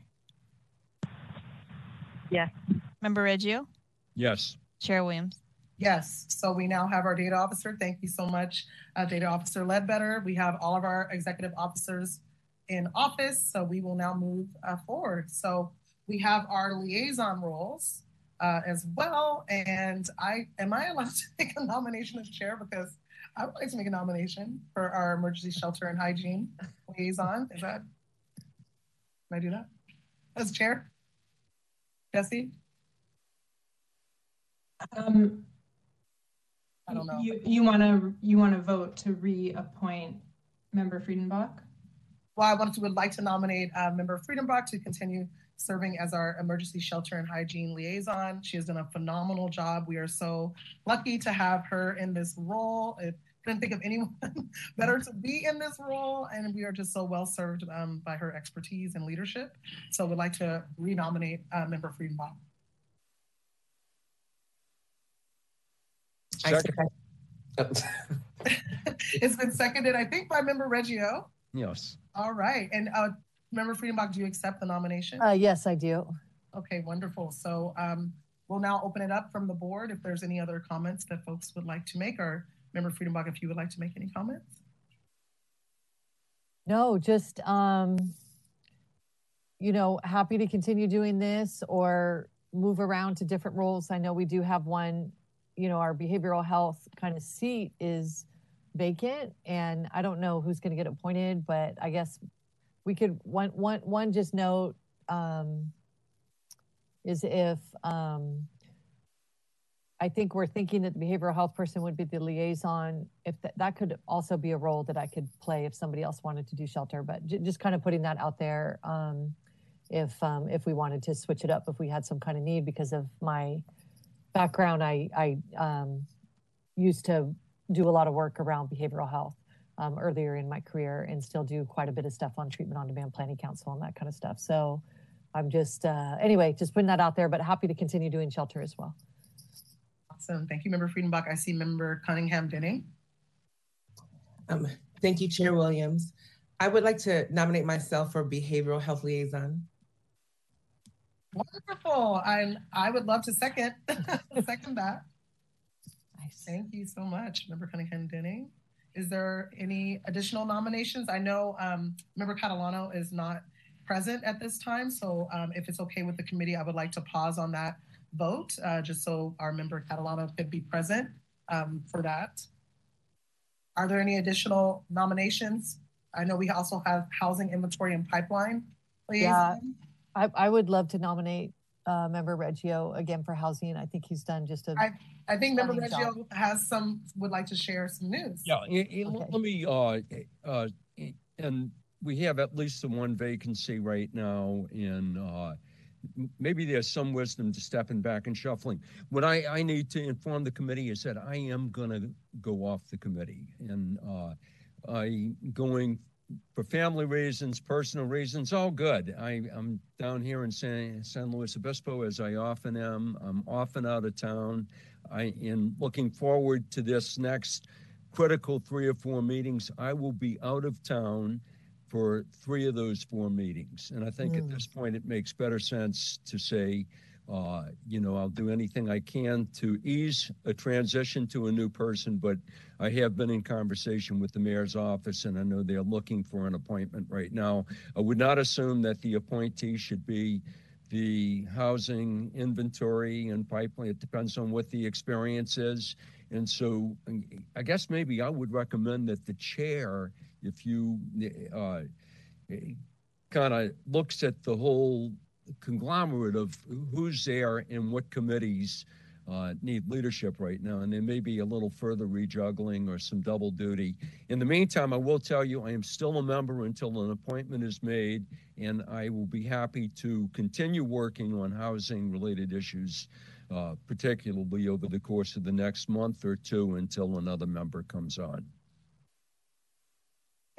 Yes.
Member Reggio.
Yes.
Chair Williams.
Yes. So we now have our data officer. Thank you so much, uh, Data Officer Ledbetter. We have all of our executive officers in office. So we will now move uh, forward. So we have our liaison roles. uh, as well. And I am I allowed to make a nomination as chair because I would like to make a nomination for our emergency shelter and hygiene liaison. Is that can I do that as chair? Jesse?
Um,
I don't know.
You, you want to you want to vote to reappoint Member Friedenbach?
Well, I wanted to would like to nominate uh, Member Friedenbach to continue serving as our emergency shelter and hygiene liaison. She has done a phenomenal job. We are so lucky to have her in this role. I couldn't think of anyone better to be in this role, and we are just so well served um, by her expertise and leadership. So, we'd like to renominate uh, Member Friedenbach.
Second.
it's been seconded, I think, by Member Reggio.
Yes.
All right. And uh, Member Friedenbach, do you accept the nomination?
Uh, yes, I do.
Okay, wonderful. So um, we'll now open it up from the board if there's any other comments that folks would like to make, or Member Friedenbach, if you would like to make any comments.
No, just, um, you know, happy to continue doing this or move around to different roles. I know we do have one, you know, our behavioral health kind of seat is vacant and I don't know who's going to get appointed, but I guess we could one one one just note um, is if um, I think we're thinking that the behavioral health person would be the liaison. If that, that could also be a role that I could play if somebody else wanted to do shelter, but j- just kind of putting that out there. Um, if um, if we wanted to switch it up, if we had some kind of need because of my background, I I um, used to do a lot of work around behavioral health um, earlier in my career and still do quite a bit of stuff on treatment on demand planning council and that kind of stuff. So I'm just, uh, anyway, just putting that out there, but happy to continue doing shelter as well.
Awesome. Thank you, Member Friedenbach. I see Member Cunningham Denning.
Um, thank you, Chair Williams. I would like to nominate myself for behavioral health liaison.
Wonderful. I I would love to second second that.
Nice.
Thank you so much, Member Cunningham Denning. Is there any additional nominations? I know um, Member Catalano is not present at this time, so um, if it's okay with the committee, I would like to pause on that vote, uh, just so our member Catalano could be present um, for that. Are there any additional nominations? I know we also have housing inventory and pipeline.
Please.
Yeah.
I, I would love to nominate uh, member Reggio again for housing. I think he's done just a,
I- I think Member
Stunning.
Reggio has some, would like to share some news.
Yeah, y- y-
Okay.
let me, uh, uh, and we have at least the one vacancy right now in, uh, maybe there's some wisdom to stepping back and shuffling. What I, I need to inform the committee is that I am gonna go off the committee and, uh, I going for family reasons, personal reasons, all good. I, I'm down here in San, San Luis Obispo as I often am. I'm often out of town. I am looking forward to this next critical three or four meetings. I will be out of town for three of those four meetings. And I think at
Mm.
this point, it makes better sense to say, uh, you know, I'll do anything I can to ease a transition to a new person, but I have been in conversation with the mayor's office and I know they're looking for an appointment right now. I would not assume that the appointee should be the housing inventory and pipeline. It depends on what the experience is. And so I guess maybe I would recommend that the chair, if you uh, kind of looks at the whole conglomerate of who's there and what committees uh, need leadership right now, and there may be a little further rejuggling or some double duty. In the meantime, I will tell you I am still a member until an appointment is made, and I will be happy to continue working on housing related issues, uh, particularly over the course of the next month or two until another member comes on.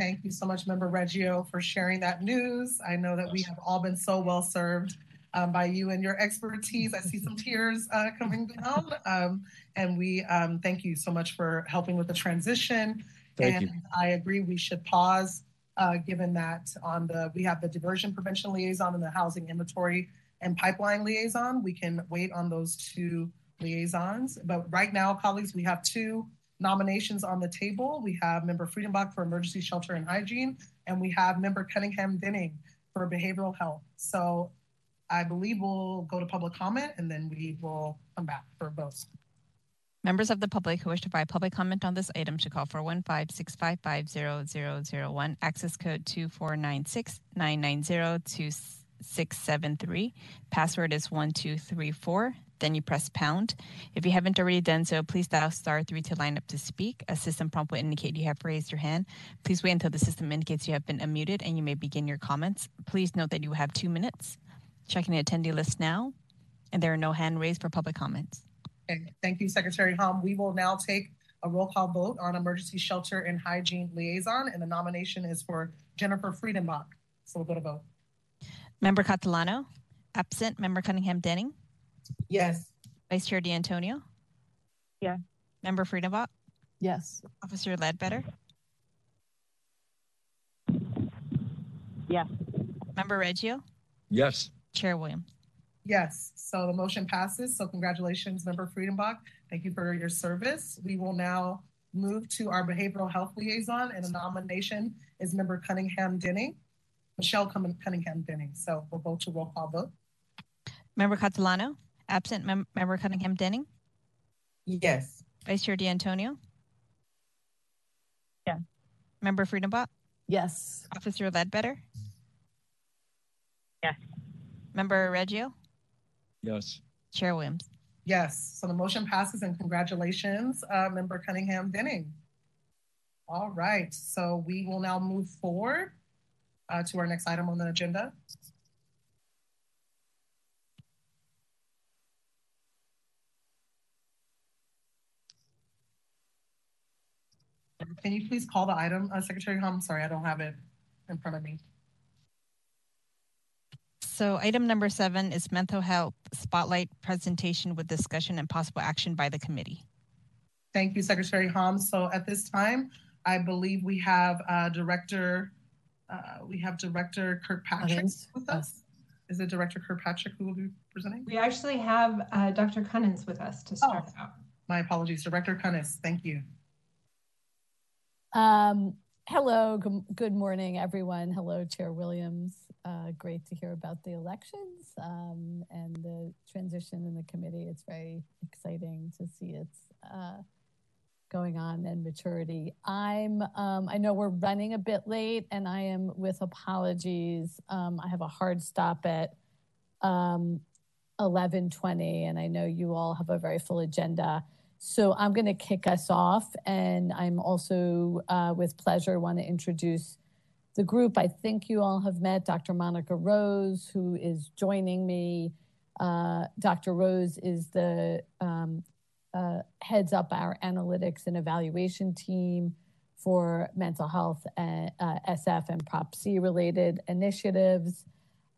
Thank you so much, Member Reggio, for sharing that news. I know that we have all been so well served um, by you and your expertise. I see some tears uh, coming down. Um, and we um, thank you so much for helping with the transition.
Thank
and
you.
I agree we should pause, uh, given that on the we have the diversion prevention liaison and the housing inventory and pipeline liaison. We can wait on those two liaisons. But right now, colleagues, we have two nominations on the table. We have Member Friedenbach for Emergency Shelter and Hygiene, and we have Member Cunningham Denning for Behavioral Health. So I believe we'll go to public comment and then we will come back for votes.
Members of the public who wish to provide public comment on this item should call 415-655-0001, access code 2496-990-2673. Password is 1234. Then you press pound. If you haven't already done so, please dial star three to line up to speak. A system prompt will indicate you have raised your hand. Please wait until the system indicates you have been unmuted and you may begin your comments. Please note that you have two minutes. Checking the attendee list now, and there are no hand raised for public comments.
Okay, thank you, Secretary Hom. We will now take a roll call vote on Emergency Shelter and Hygiene Liaison, and the nomination is for Jennifer Friedenbach. So we'll go to vote.
Member Catalano, absent. Member Cunningham Denning,
Yes.
Vice Chair D'Antonio.
Yeah.
Member Friedenbach,
Yes.
Officer Ledbetter,
Yes.
Member Reggio,
Yes.
Chair Williams.
Yes, so the motion passes. So congratulations, Member Friedenbach. Thank you for your service. We will now move to our Behavioral Health Liaison, and the nomination is Member Cunningham Denning, Michelle Cunning- Cunningham Denning. So we'll go to roll call vote.
Member Catalano, absent. Mem- Member Cunningham Denning,
Yes.
Vice Chair D'Antonio.
Yeah.
Member Friedenbach,
Yes.
Officer Ledbetter,
Yes.
Member Reggio,
Yes.
Chair Williams.
Yes, so the motion passes and congratulations, uh, Member Cunningham Denning. All right, so we will now move forward uh, to our next item on the agenda. Can you please call the item, uh, Secretary Hom? Sorry, I don't have it in front of me.
So item number seven is mental health spotlight presentation with discussion and possible action by the committee.
Thank you, Secretary Hom. So at this time, I believe we have uh, Director, uh, we have Director Kirkpatrick
Kunins.
with us. Is it Director Kirkpatrick who will be presenting?
We actually have uh, Dr. Kunins with us to start
Oh.
out.
My apologies, Director Kunins. Thank you.
Um, hello, good, good morning, everyone. Hello, Chair Williams. Uh, great to hear about the elections um, and the transition in the committee. It's very exciting to see it's uh, going on and maturity. I'm, um, I know we're running a bit late, and I am with apologies. Um, I have a hard stop at um, 11:20, and I know you all have a very full agenda. So I'm going to kick us off, and I'm also, uh, with pleasure, want to introduce the group. I think you all have met Dr. Monica Rose, who is joining me. Uh, Dr. Rose is the um, uh, heads up our analytics and evaluation team for mental health and uh, SF and Prop C related initiatives.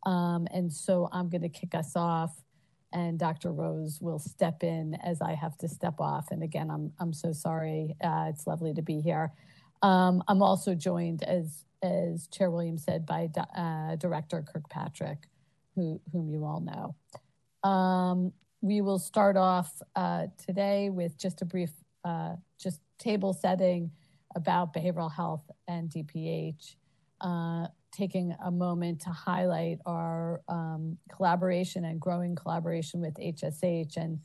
Um, and so I'm going to kick us off and Dr. Rose will step in as I have to step off. And again, I'm I'm so sorry. Uh, it's lovely to be here. Um, I'm also joined, as as Chair Williams said, by uh, Director Kirkpatrick, who whom you all know. Um, we will start off uh, today with just a brief, uh, just table setting about behavioral health and DPH. Uh, taking a moment to highlight our um, collaboration and growing collaboration with HSH and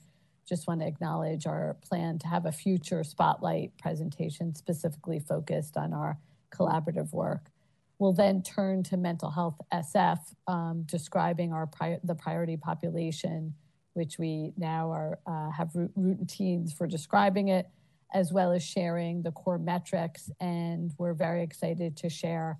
just want to acknowledge our plan to have a future spotlight presentation specifically focused on our collaborative work. We'll then turn to mental health SF, um, describing our pri- the priority population, which we now are uh, have routines for describing it, as well as sharing the core metrics. And we're very excited to share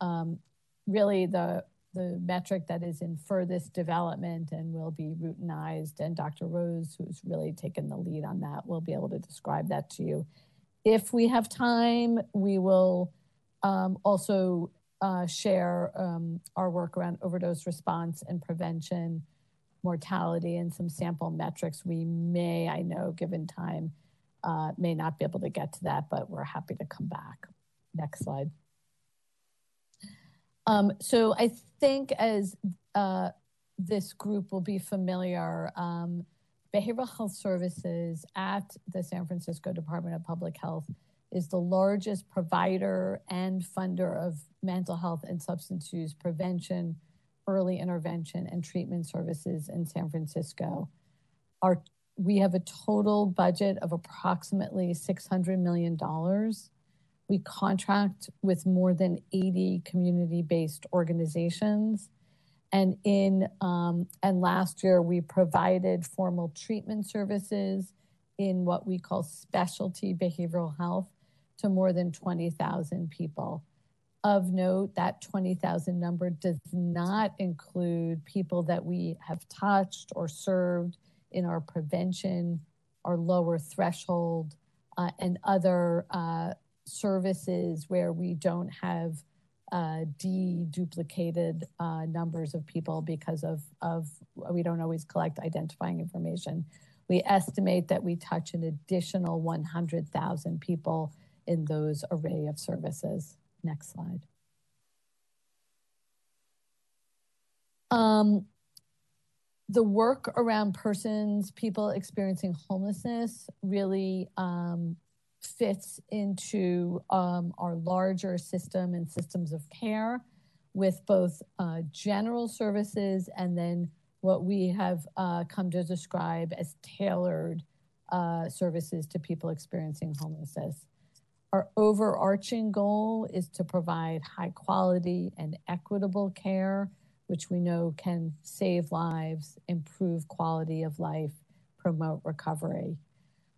um, really the the metric that is in furthest development and will be routinized. And Dr. Rose, who's really taken the lead on that, will be able to describe that to you. If we have time, we will um, also uh, share um, our work around overdose response and prevention, mortality, and some sample metrics. We may, I know, given time, uh, may not be able to get to that, but we're happy to come back. Next slide. Um, so I think as uh, this group will be familiar, um, behavioral health services at the San Francisco Department of Public Health is the largest provider and funder of mental health and substance use prevention, early intervention and treatment services in San Francisco. Our, we have a total budget of approximately $600 million. We contract with more than 80 community-based organizations. And in um, and last year we provided formal treatment services in what we call specialty behavioral health to more than 20,000 people. Of note, that 20,000 number does not include people that we have touched or served in our prevention, our lower threshold, uh, and other uh, services where we don't have uh, deduplicated uh, numbers of people because of, of we don't always collect identifying information. We estimate that we touch an additional 100,000 people in those array of services. Next slide. Um, the work around persons, people experiencing homelessness really um, fits into um, our larger system and systems of care with both uh, general services and then what we have uh, come to describe as tailored uh, services to people experiencing homelessness. Our overarching goal is to provide high quality and equitable care, which we know can save lives, improve quality of life, promote recovery.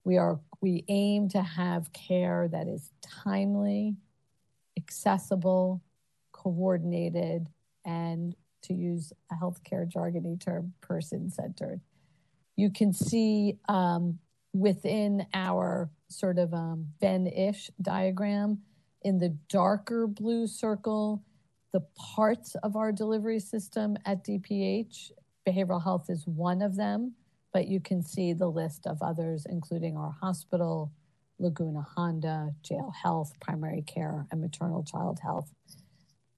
We are we aim to have care that is timely, accessible, coordinated, and to use a healthcare jargony term, person centered. You can see um, within our sort of um, Venn-ish diagram, in the darker blue circle, the parts of our delivery system at DPH, behavioral health is one of them, but you can see the list of others, including our hospital, Laguna Honda, jail health, primary care, and maternal child health.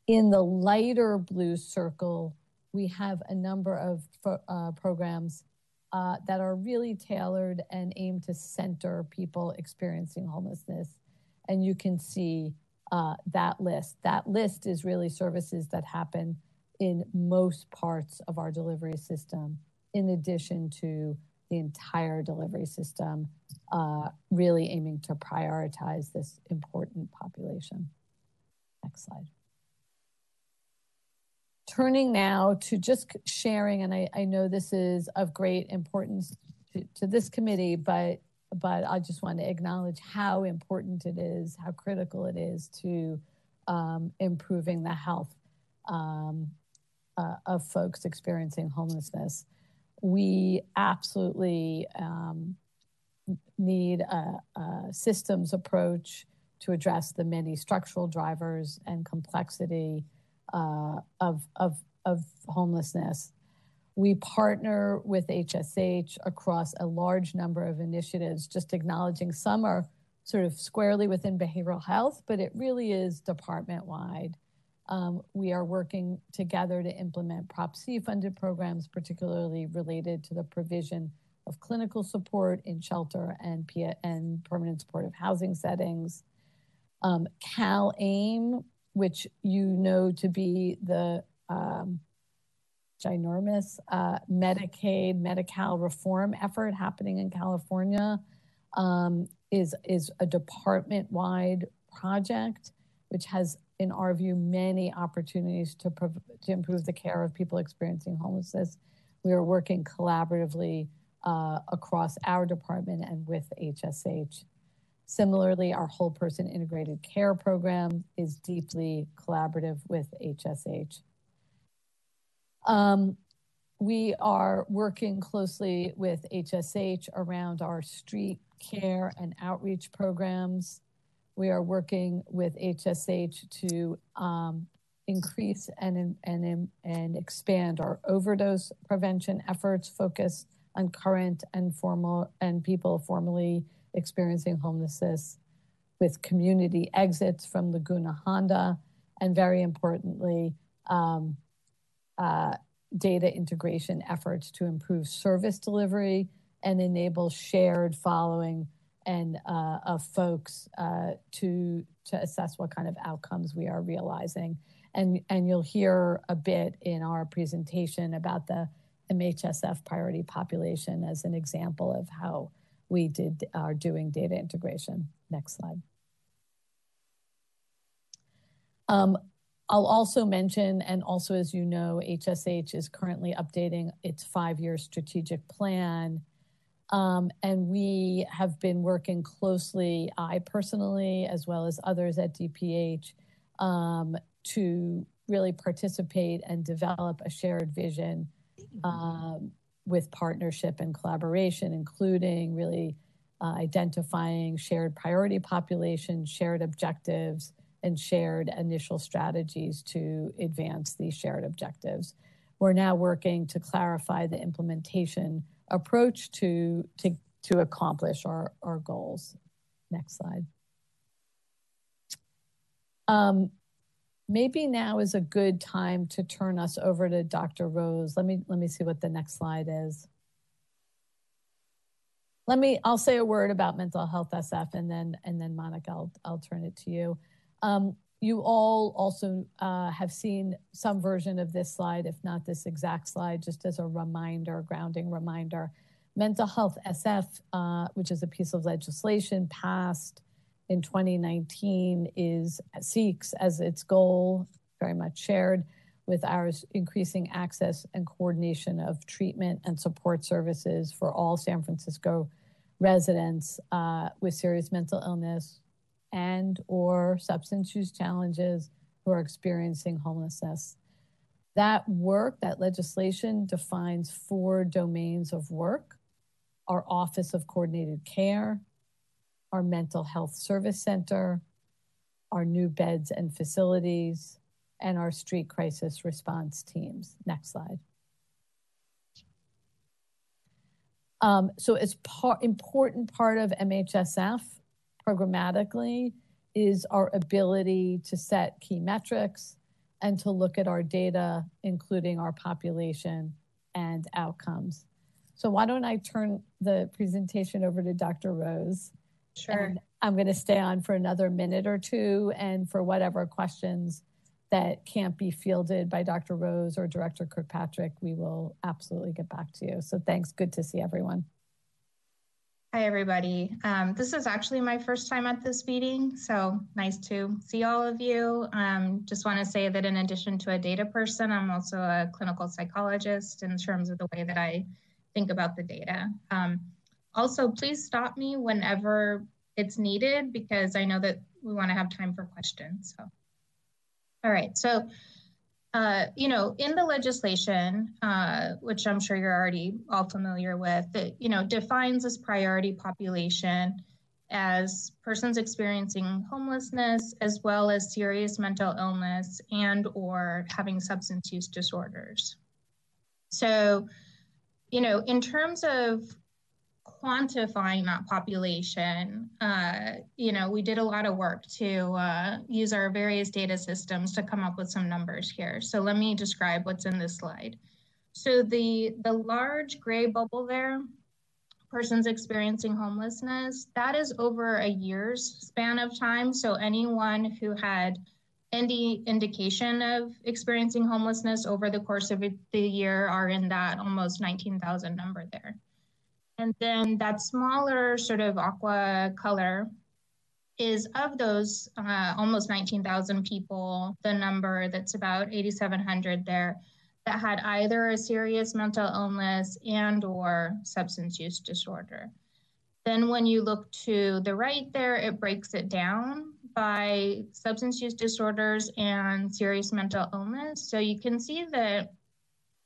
In the lighter blue circle, we have a number of uh, programs uh, that are really tailored and aim to center people experiencing homelessness. And you can see uh, that list. That list is really services that happen in most parts of our delivery system, in addition to the entire delivery system, uh, really aiming to prioritize this important population. Next slide turning now to just sharing, and I, I know this is of great importance to, to, this committee, but but I just want to acknowledge how important it is, how critical it is to um, improving the health um, uh, of folks experiencing homelessness. We absolutely um, need a, a systems approach to address the many structural drivers and complexity uh, of, of, of homelessness. We partner with HSH across a large number of initiatives, just acknowledging some are sort of squarely within behavioral health, but it really is department wide. Um, we are working together to implement Prop C funded programs, particularly related to the provision of clinical support in shelter and, and permanent supportive housing settings. Um, CalAIM which you know to be the um, ginormous uh, Medicaid, Medi-Cal reform effort happening in California, um, is, is a department-wide project, which has, in our view, many opportunities to, prov- to improve the care of people experiencing homelessness. We are working collaboratively uh, across our department and with HSH. Similarly, our whole person integrated care program is deeply collaborative with HSH. Um, we are working closely with HSH around our street care and outreach programs. We are working with HSH to um, increase and, and, and expand our overdose prevention efforts focused on current and formal and people formerly experiencing homelessness with community exits from Laguna Honda, and very importantly, um, uh, data integration efforts to improve service delivery and enable shared following and uh, of folks uh, to to assess what kind of outcomes we are realizing. And, and you'll hear a bit in our presentation about the MHSF priority population as an example of how we did are doing data integration. Next slide. Um, I'll also mention, and also as you know, HSH is currently updating its five-year strategic plan. Um, and we have been working closely, I personally, as well as others at DPH, um, to really participate and develop a shared vision um, with partnership and collaboration, including really uh, identifying shared priority populations, shared objectives, and shared initial strategies to advance these shared objectives. We're now working to clarify the implementation approach to, to, to accomplish our, our goals. Next slide. Um, maybe now is a good time to turn us over to Dr. Rose. Let me, let me see what the next slide is. Let me, I'll say a word about mental health SF and then, and then Monica, I'll, I'll turn it to you. Um, you all also uh, have seen some version of this slide, if not this exact slide, just as a reminder, grounding reminder. Mental Health SF, uh, which is a piece of legislation passed in 2019, is seeks as its goal, very much shared with ours, increasing access and coordination of treatment and support services for all San Francisco residents uh, with serious mental illness, and or substance use challenges who are experiencing homelessness. That work, that legislation defines four domains of work our Office of Coordinated Care, our Mental Health Service Center, our new beds and facilities, and our street crisis response teams. Next slide. Um, so, as part important part of MHSF, programmatically is our ability to set key metrics and to look at our data, including our population and outcomes. So why don't I turn the presentation over to Dr. Rose?
Sure.
And I'm going to stay on for another minute or two and for whatever questions that can't be fielded by Dr. Rose or Director Kirkpatrick, we will absolutely get back to you. So thanks. Good to see everyone.
Hi, everybody. Um, this is actually my first time at this meeting, so nice to see all of you. Um, just want to say that in addition to a data person, I'm also a clinical psychologist in terms of the way that I think about the data. Um, also, please stop me whenever it's needed because I know that we want to have time for questions. So, all right. So uh, you know, in the legislation, uh, which I'm sure you're already all familiar with, that you know defines this priority population as persons experiencing homelessness as well as serious mental illness and or having substance use disorders. So, you know, in terms of quantifying that population, uh, you know, we did a lot of work to uh, use our various data systems to come up with some numbers here. So let me describe what's in this slide. So the, the large gray bubble there, persons experiencing homelessness, that is over a year's span of time. So anyone who had any indication of experiencing homelessness over the course of the year are in that almost 19,000 number there. And then that smaller sort of aqua color is of those uh, almost 19,000 people, the number that's about 8,700 there that had either a serious mental illness and or substance use disorder. Then when you look to the right there, it breaks it down by substance use disorders and serious mental illness. So you can see that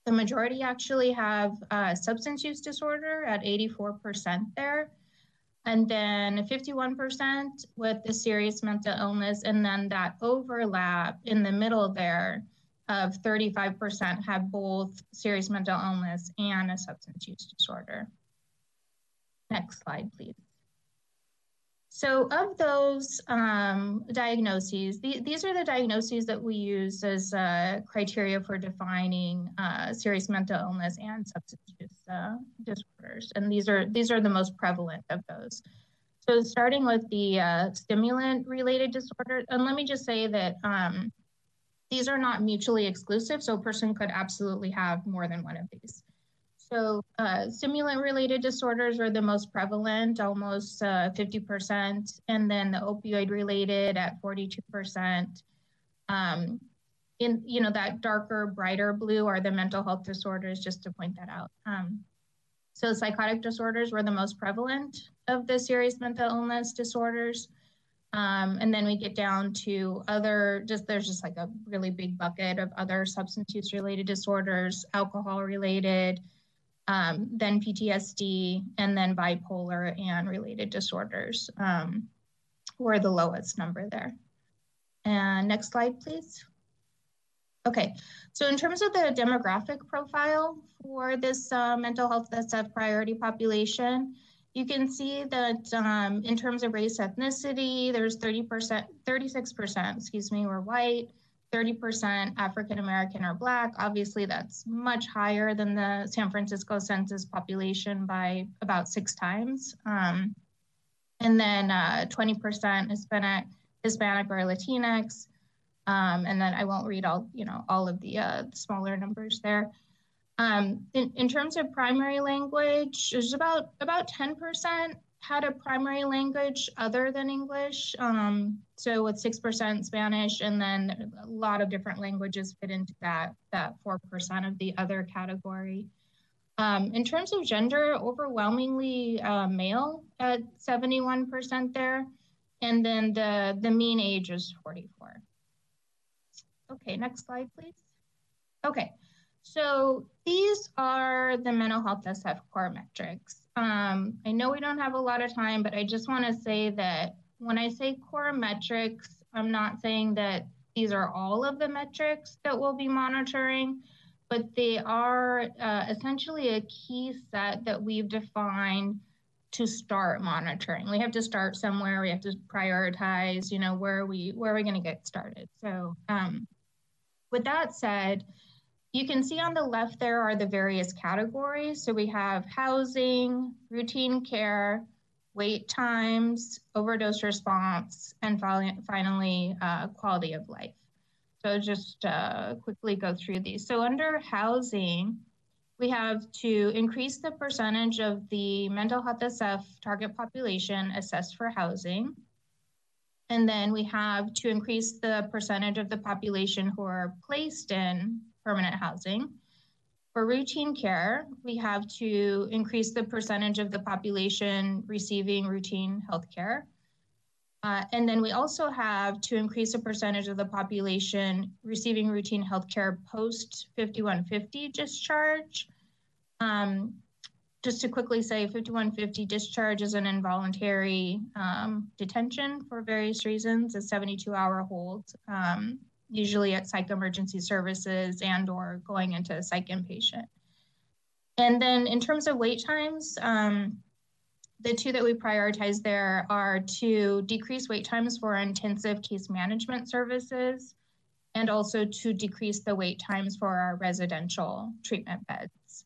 the majority actually have uh, substance use disorder at 84% there. And then 51% with the serious mental illness. And then that overlap in the middle there of 35% have both serious mental illness and a substance use disorder. Next slide, please. So of those um, diagnoses, the, these are the diagnoses that we use as uh, criteria for defining uh, serious mental illness and substance use uh, disorders. And these are, these are the most prevalent of those. So starting with the uh, stimulant related disorder, and let me just say that um, these are not mutually exclusive, so a person could absolutely have more than one of these. So uh, stimulant-related disorders are the most prevalent, almost uh, 50%, and then the opioid-related at 42%. Um, in you know that darker, brighter blue are the mental health disorders, just to point that out. Um, so psychotic disorders were the most prevalent of the serious mental illness disorders. Um, and then we get down to other, just there's just like a really big bucket of other substance use related disorders, alcohol related, um, then PTSD, and then bipolar and related disorders um, were the lowest number there. And next slide, please. Okay, so in terms of the demographic profile for this uh, mental health that's SF priority population, you can see that um, in terms of race ethnicity, there's 30%, 36%, excuse me, were white, 30% African American or Black. Obviously, that's much higher than the San Francisco census population by about six times. Um, and then uh, 20% Hispanic, Hispanic or Latinx. Um, and then I won't read all, you know, all of the uh, smaller numbers there. Um, in, in terms of primary language, there's about about 10% had a primary language other than English. Um, so with 6% Spanish, and then a lot of different languages fit into that, that 4% of the other category. Um, in terms of gender, overwhelmingly uh, male at 71% there. And then the, the mean age is 44. Okay, next slide, please. Okay, so these are the mental health SF core metrics. Um, I know we don't have a lot of time, but I just want to say that when I say core metrics, I'm not saying that these are all of the metrics that we'll be monitoring, but they are uh, essentially a key set that we've defined to start monitoring. We have to start somewhere. We have to prioritize, you know, where are we where are we going to get started? So um, with that said, you can see on the left there are the various categories. So we have housing, routine care, wait times, overdose response, and finally, uh, quality of life. So just uh, quickly go through these. So under housing, we have to increase the percentage of the mental health SF target population assessed for housing. And then we have to increase the percentage of the population who are placed in permanent housing. For routine care, we have to increase the percentage of the population receiving routine health care. Uh, and then we also have to increase the percentage of the population receiving routine health care post 5150 discharge. Um, just to quickly say, 5150 discharge is an involuntary um, detention for various reasons, a 72 hour hold. Um, usually at psych emergency services and or going into a psych inpatient. And then in terms of wait times, um, the two that we prioritize there are to decrease wait times for intensive case management services and also to decrease the wait times for our residential treatment beds.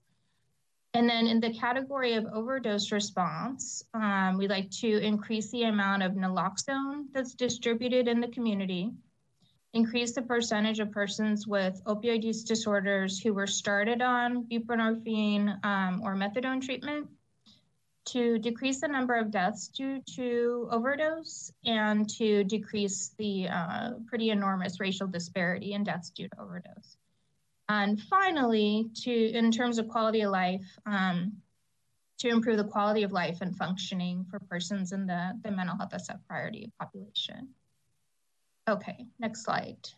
And then in the category of overdose response, um, we like to increase the amount of naloxone that's distributed in the community increase the percentage of persons with opioid use disorders who were started on buprenorphine um, or methadone treatment, to decrease the number of deaths due to overdose, and to decrease the uh, pretty enormous racial disparity in deaths due to overdose. And finally, to in terms of quality of life, um, to improve the quality of life and functioning for persons in the, the mental health SF priority population. Okay, next slide.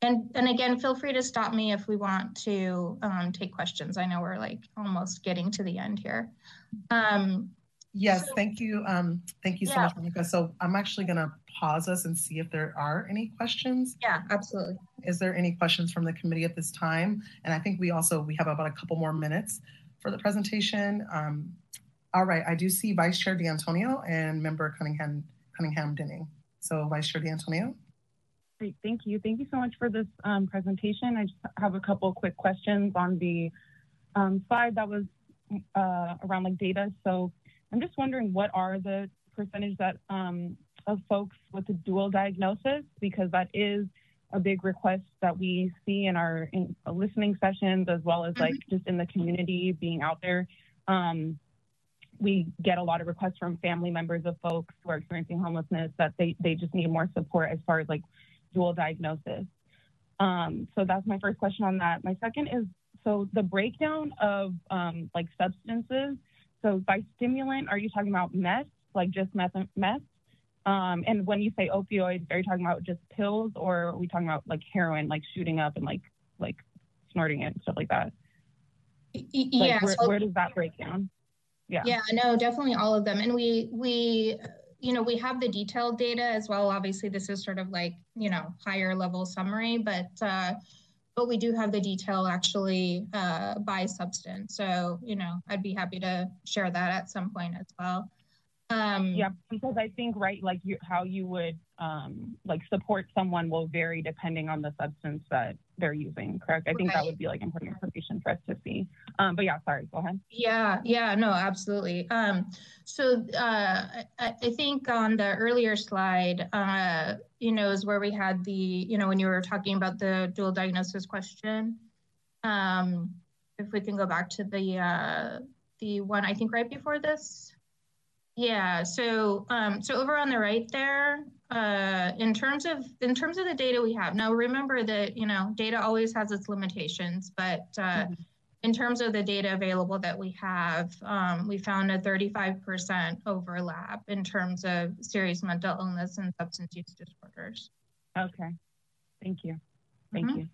And, and again, feel free to stop me if we want to um, take questions. I know we're like almost getting to the end here. Um,
yes, so, thank you. Um, thank you so yeah. much, Monica. So I'm actually gonna pause us and see if there are any questions.
Yeah, absolutely.
Is there any questions from the committee at this time? And I think we also, we have about a couple more minutes for the presentation. Um, all right, I do see Vice Chair D'Antonio and Member Cunningham Cunningham Denning. So Vice Chair D'Antonio.
Great, thank you. Thank you so much for this um, presentation. I just have a couple quick questions on the um, slide that was uh, around like data. So I'm just wondering what are the percentage that um, of folks with a dual diagnosis because that is a big request that we see in our in listening sessions as well as like just in the community being out there. Um, we get a lot of requests from family members of folks who are experiencing homelessness that they, they just need more support as far as like dual diagnosis. Um, so that's my first question on that. My second is so the breakdown of um, like substances. So by stimulant, are you talking about meth, like just meth? meth? Um, and when you say opioids, are you talking about just pills, or are we talking about like heroin, like shooting up and like like snorting it and stuff like that?
Like.
Where,
so,
where does that break down? Yeah.
Yeah. No, definitely all of them, and we we you know we have the detailed data as well. Obviously, this is sort of like you know higher level summary, but. Uh, but we do have the detail actually uh, by substance. So, you know, I'd be happy to share that at some point as well. Um,
yeah, because I think right, like you, how you would um, like support someone will vary depending on the substance that they're using. Correct? I think
Right.
that would be like important information for us to see. Um, but yeah, sorry. Go ahead.
Yeah, yeah, no, absolutely. Um, so uh, I, I think on the earlier slide, uh, you know, is where we had the, you know, when you were talking about the dual diagnosis question. Um, if we can go back to the uh, the one I think right before this. Yeah, so um, so over on the right there, uh, in terms of in terms of the data we have now, remember that you know data always has its limitations, but uh, in terms of the data available that we have, um, we found a 35% overlap in terms of serious mental illness and substance use disorders.
Okay. Thank you. Thank
Mhm.
you.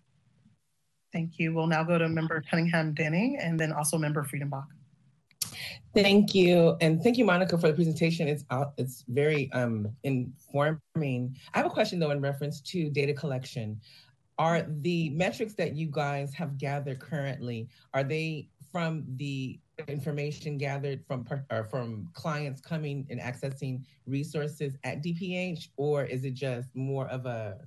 Thank you. We'll now go to member Cunningham Denning and then also member Friedenbach.
Thank you, and thank you, Monica, for the presentation. It's out, it's very um, informing. I have a question though in reference to data collection. Are the metrics that you guys have gathered currently are they from the information gathered from from clients coming and accessing resources at DPH, or is it just more of a,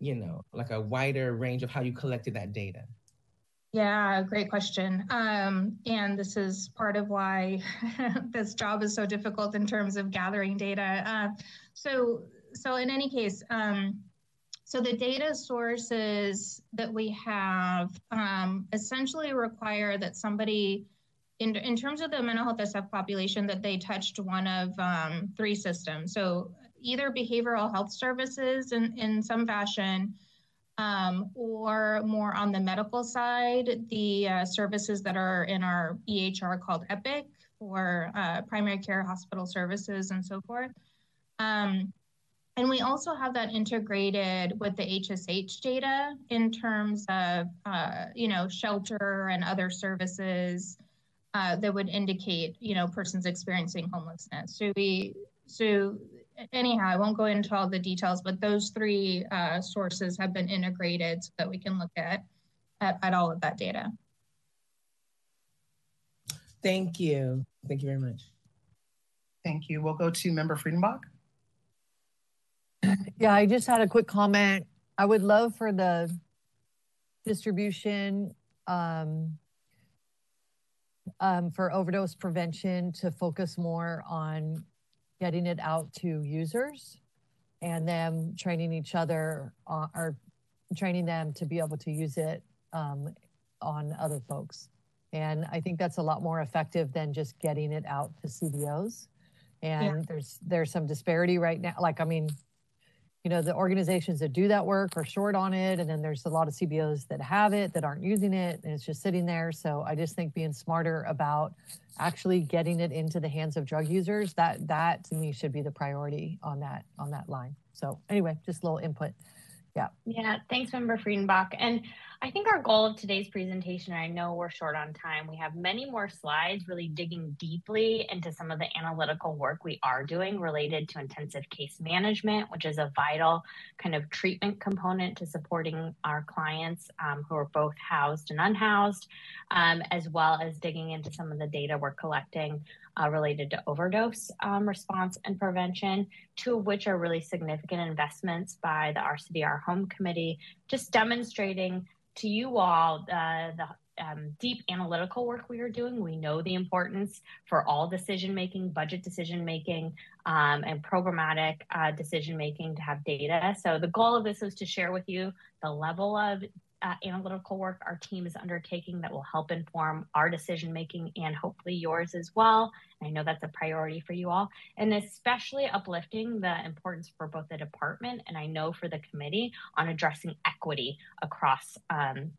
you know, like a wider range of how you collected that data?
Yeah, great question. Um, and this is part of why this job is so difficult in terms of gathering data. Uh, so, so in any case, um, so the data sources that we have um, essentially require that somebody, in, in terms of the mental health SF population, that they touched one of um, three systems. So either behavioral health services in, in some fashion, um, or more on the medical side, the uh, services that are in our EHR called EPIC for uh, primary care hospital services and so forth. Um, and we also have that integrated with the HSH data in terms of, uh, you know, shelter and other services uh, that would indicate, you know, persons experiencing homelessness. So we, so anyhow, I won't go into all the details, but those three uh, sources have been integrated so that we can look at, at, at all of that data.
Thank you. Thank you very much.
Thank you. We'll go to member Friedenbach.
Yeah, I just had a quick comment. I would love for the distribution um, um, for overdose prevention to focus more on getting it out to users and them training each other uh, or training them to be able to use it um, on other folks. And I think that's a lot more effective than just getting it out to CBOs. And
Yeah.
there's there's some disparity right now. Like I mean, you know, the organizations that do that work are short on it, and then there's a lot of CBOs that have it that aren't using it, and it's just sitting there. So I just think being smarter about actually getting it into the hands of drug users that that to me should be the priority on that on that line. So anyway, just a little input. Yeah.
Yeah, thanks, Member Friedenbach. And I think our goal of today's presentation, I know we're short on time, we have many more slides really digging deeply into some of the analytical work we are doing related to intensive case management, which is a vital kind of treatment component to supporting our clients um, who are both housed and unhoused, um, as well as digging into some of the data we're collecting uh, related to overdose um, response and prevention, two of which are really significant investments by the Our City, Our Home Committee, just demonstrating to you all uh, the um, deep analytical work we are doing. We know the importance for all decision making, budget decision making, um, and programmatic uh, decision making to have data. So the goal of this is to share with you the level of uh, analytical work our team is undertaking that will help inform our decision making and hopefully yours as well. I know that's a priority for you all, and especially uplifting the importance for both the department and I know for the committee on addressing equity across um,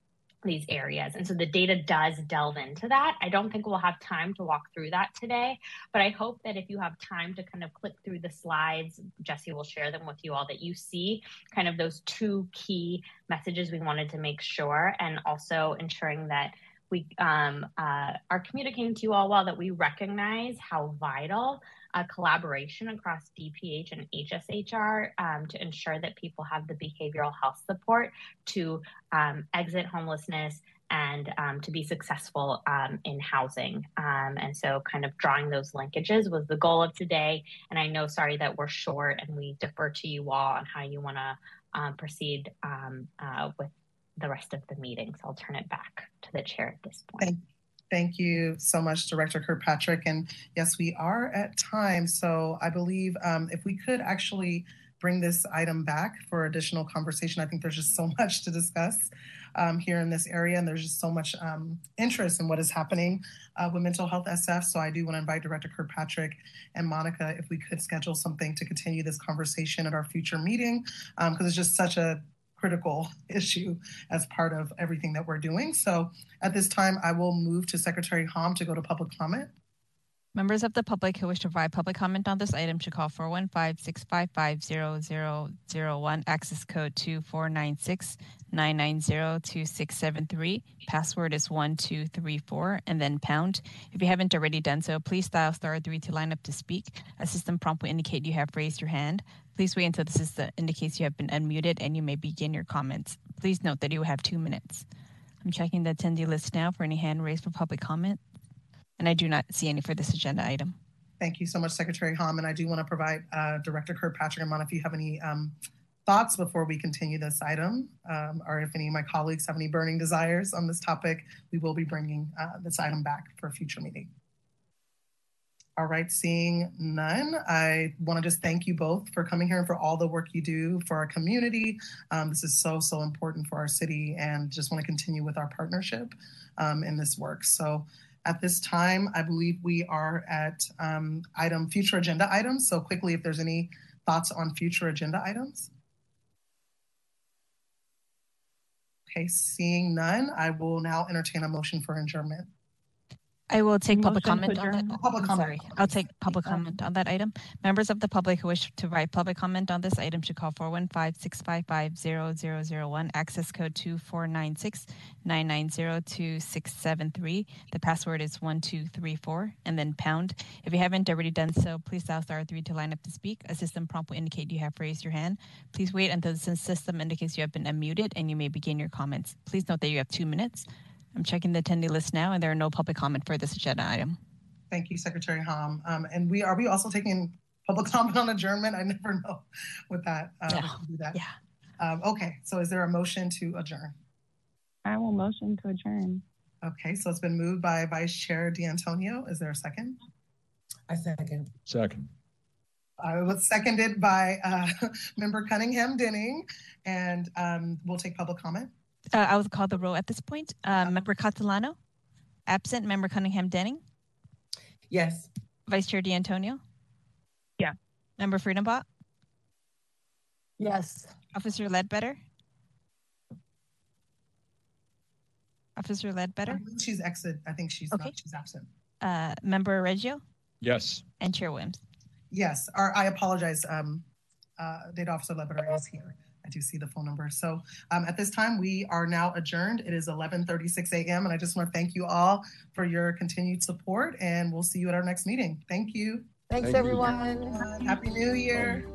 these areas. And so the data does delve into that. I don't think we'll have time to walk through that today, but I hope that if you have time to kind of click through the slides, Jesse will share them with you all, that you see kind of those two key messages we wanted to make sure, and also ensuring that we um, uh, are communicating to you all well that we recognize how vital a collaboration across DPH and HSHR um, to ensure that people have the behavioral health support to um, exit homelessness and um, to be successful um, in housing. Um, and so, kind of drawing those linkages was the goal of today. And I know, sorry, that we're short and we defer to you all on how you want to um, proceed uh, with the rest of the meeting. So, I'll turn it back to the chair at this point.
Thank, you so much, Director Kirkpatrick. And yes, we are at time. So I believe um, if we could actually bring this item back for additional conversation, I think there's just so much to discuss um, here in this area. And there's just so much um, interest in what is happening uh, with mental health SF. So I do want to invite Director Kirkpatrick and Monica if we could schedule something to continue this conversation at our future meeting, because um, it's just such a critical issue as part of everything that we're doing. So at this time, I will move to Secretary Hom to go to public comment.
Members of the public who wish to provide public comment on this item should call 415-655-0001, access code 2496-990-2673. Password is 1234 and then pound. If you haven't already done so, please dial star 3 to line up to speak. A system prompt will indicate you have raised your hand. Please wait until the system indicates you have been unmuted and you may begin your comments. Please note that you have two minutes. I'm checking the attendee list now for any hand raised for public comment and I do not see any for this agenda item.
Thank you so much, Secretary Hom. And I do want to provide uh, Director Kirkpatrick and Mon if you have any um, thoughts before we continue this item, um, or if any of my colleagues have any burning desires on this topic, we will be bringing uh, this item back for a future meeting. All right, seeing none, I want to just thank you both for coming here and for all the work you do for our community. Um, this is so, so important for our city and just want to continue with our partnership um, in this work. So at this time, I believe we are at um, item future agenda items. So quickly, if there's any thoughts on future agenda items. Okay, seeing none, I will now entertain a motion for adjournment.
I will take public comment on that. Public comment. Sorry, I'll take public comment on that item. Members of the public who wish to write public comment on this item should call 415-655-0001, access code 2496-990-2673. The password is 1234 and then pound. If you haven't already done so, please dial star 3 to line up to speak. A system prompt will indicate you have raised your hand. Please wait until the system indicates you have been unmuted and you may begin your comments. Please note that you have two minutes. I'm checking the attendee list now, and there are no public comment for this agenda item.
Thank you, Secretary Hom. Um, and we are we also taking public comment on adjournment? I never know with that. Uh, yeah. Do that.
Yeah.
Um, okay. So is there a motion to adjourn?
I will motion to adjourn.
Okay. So it's been moved by Vice Chair D'Antonio. Is there a second?
I second.
Second.
I was seconded by uh, Member Cunningham Denning, and um, we'll take public comment.
Uh, I will call the roll at this point. Uh, Member Catalano, absent. Member Cunningham Denning.
Yes.
Vice Chair D'Antonio.
Yeah.
Member Friedenbach.
Yes.
Officer Ledbetter. Officer Ledbetter.
She's exit. I think she's okay. Not, she's absent.
Uh, Member Reggio.
Yes.
And Chair Williams.
Yes. Or I apologize. Um, uh, Data Officer Ledbetter is here. I do see the phone number. So um, at this time, we are now adjourned. It is 11:36 a.m. and I just want to thank you all for your continued support, and we'll see you at our next meeting. Thank you.
Thanks, thank everyone.
You. Happy New Year.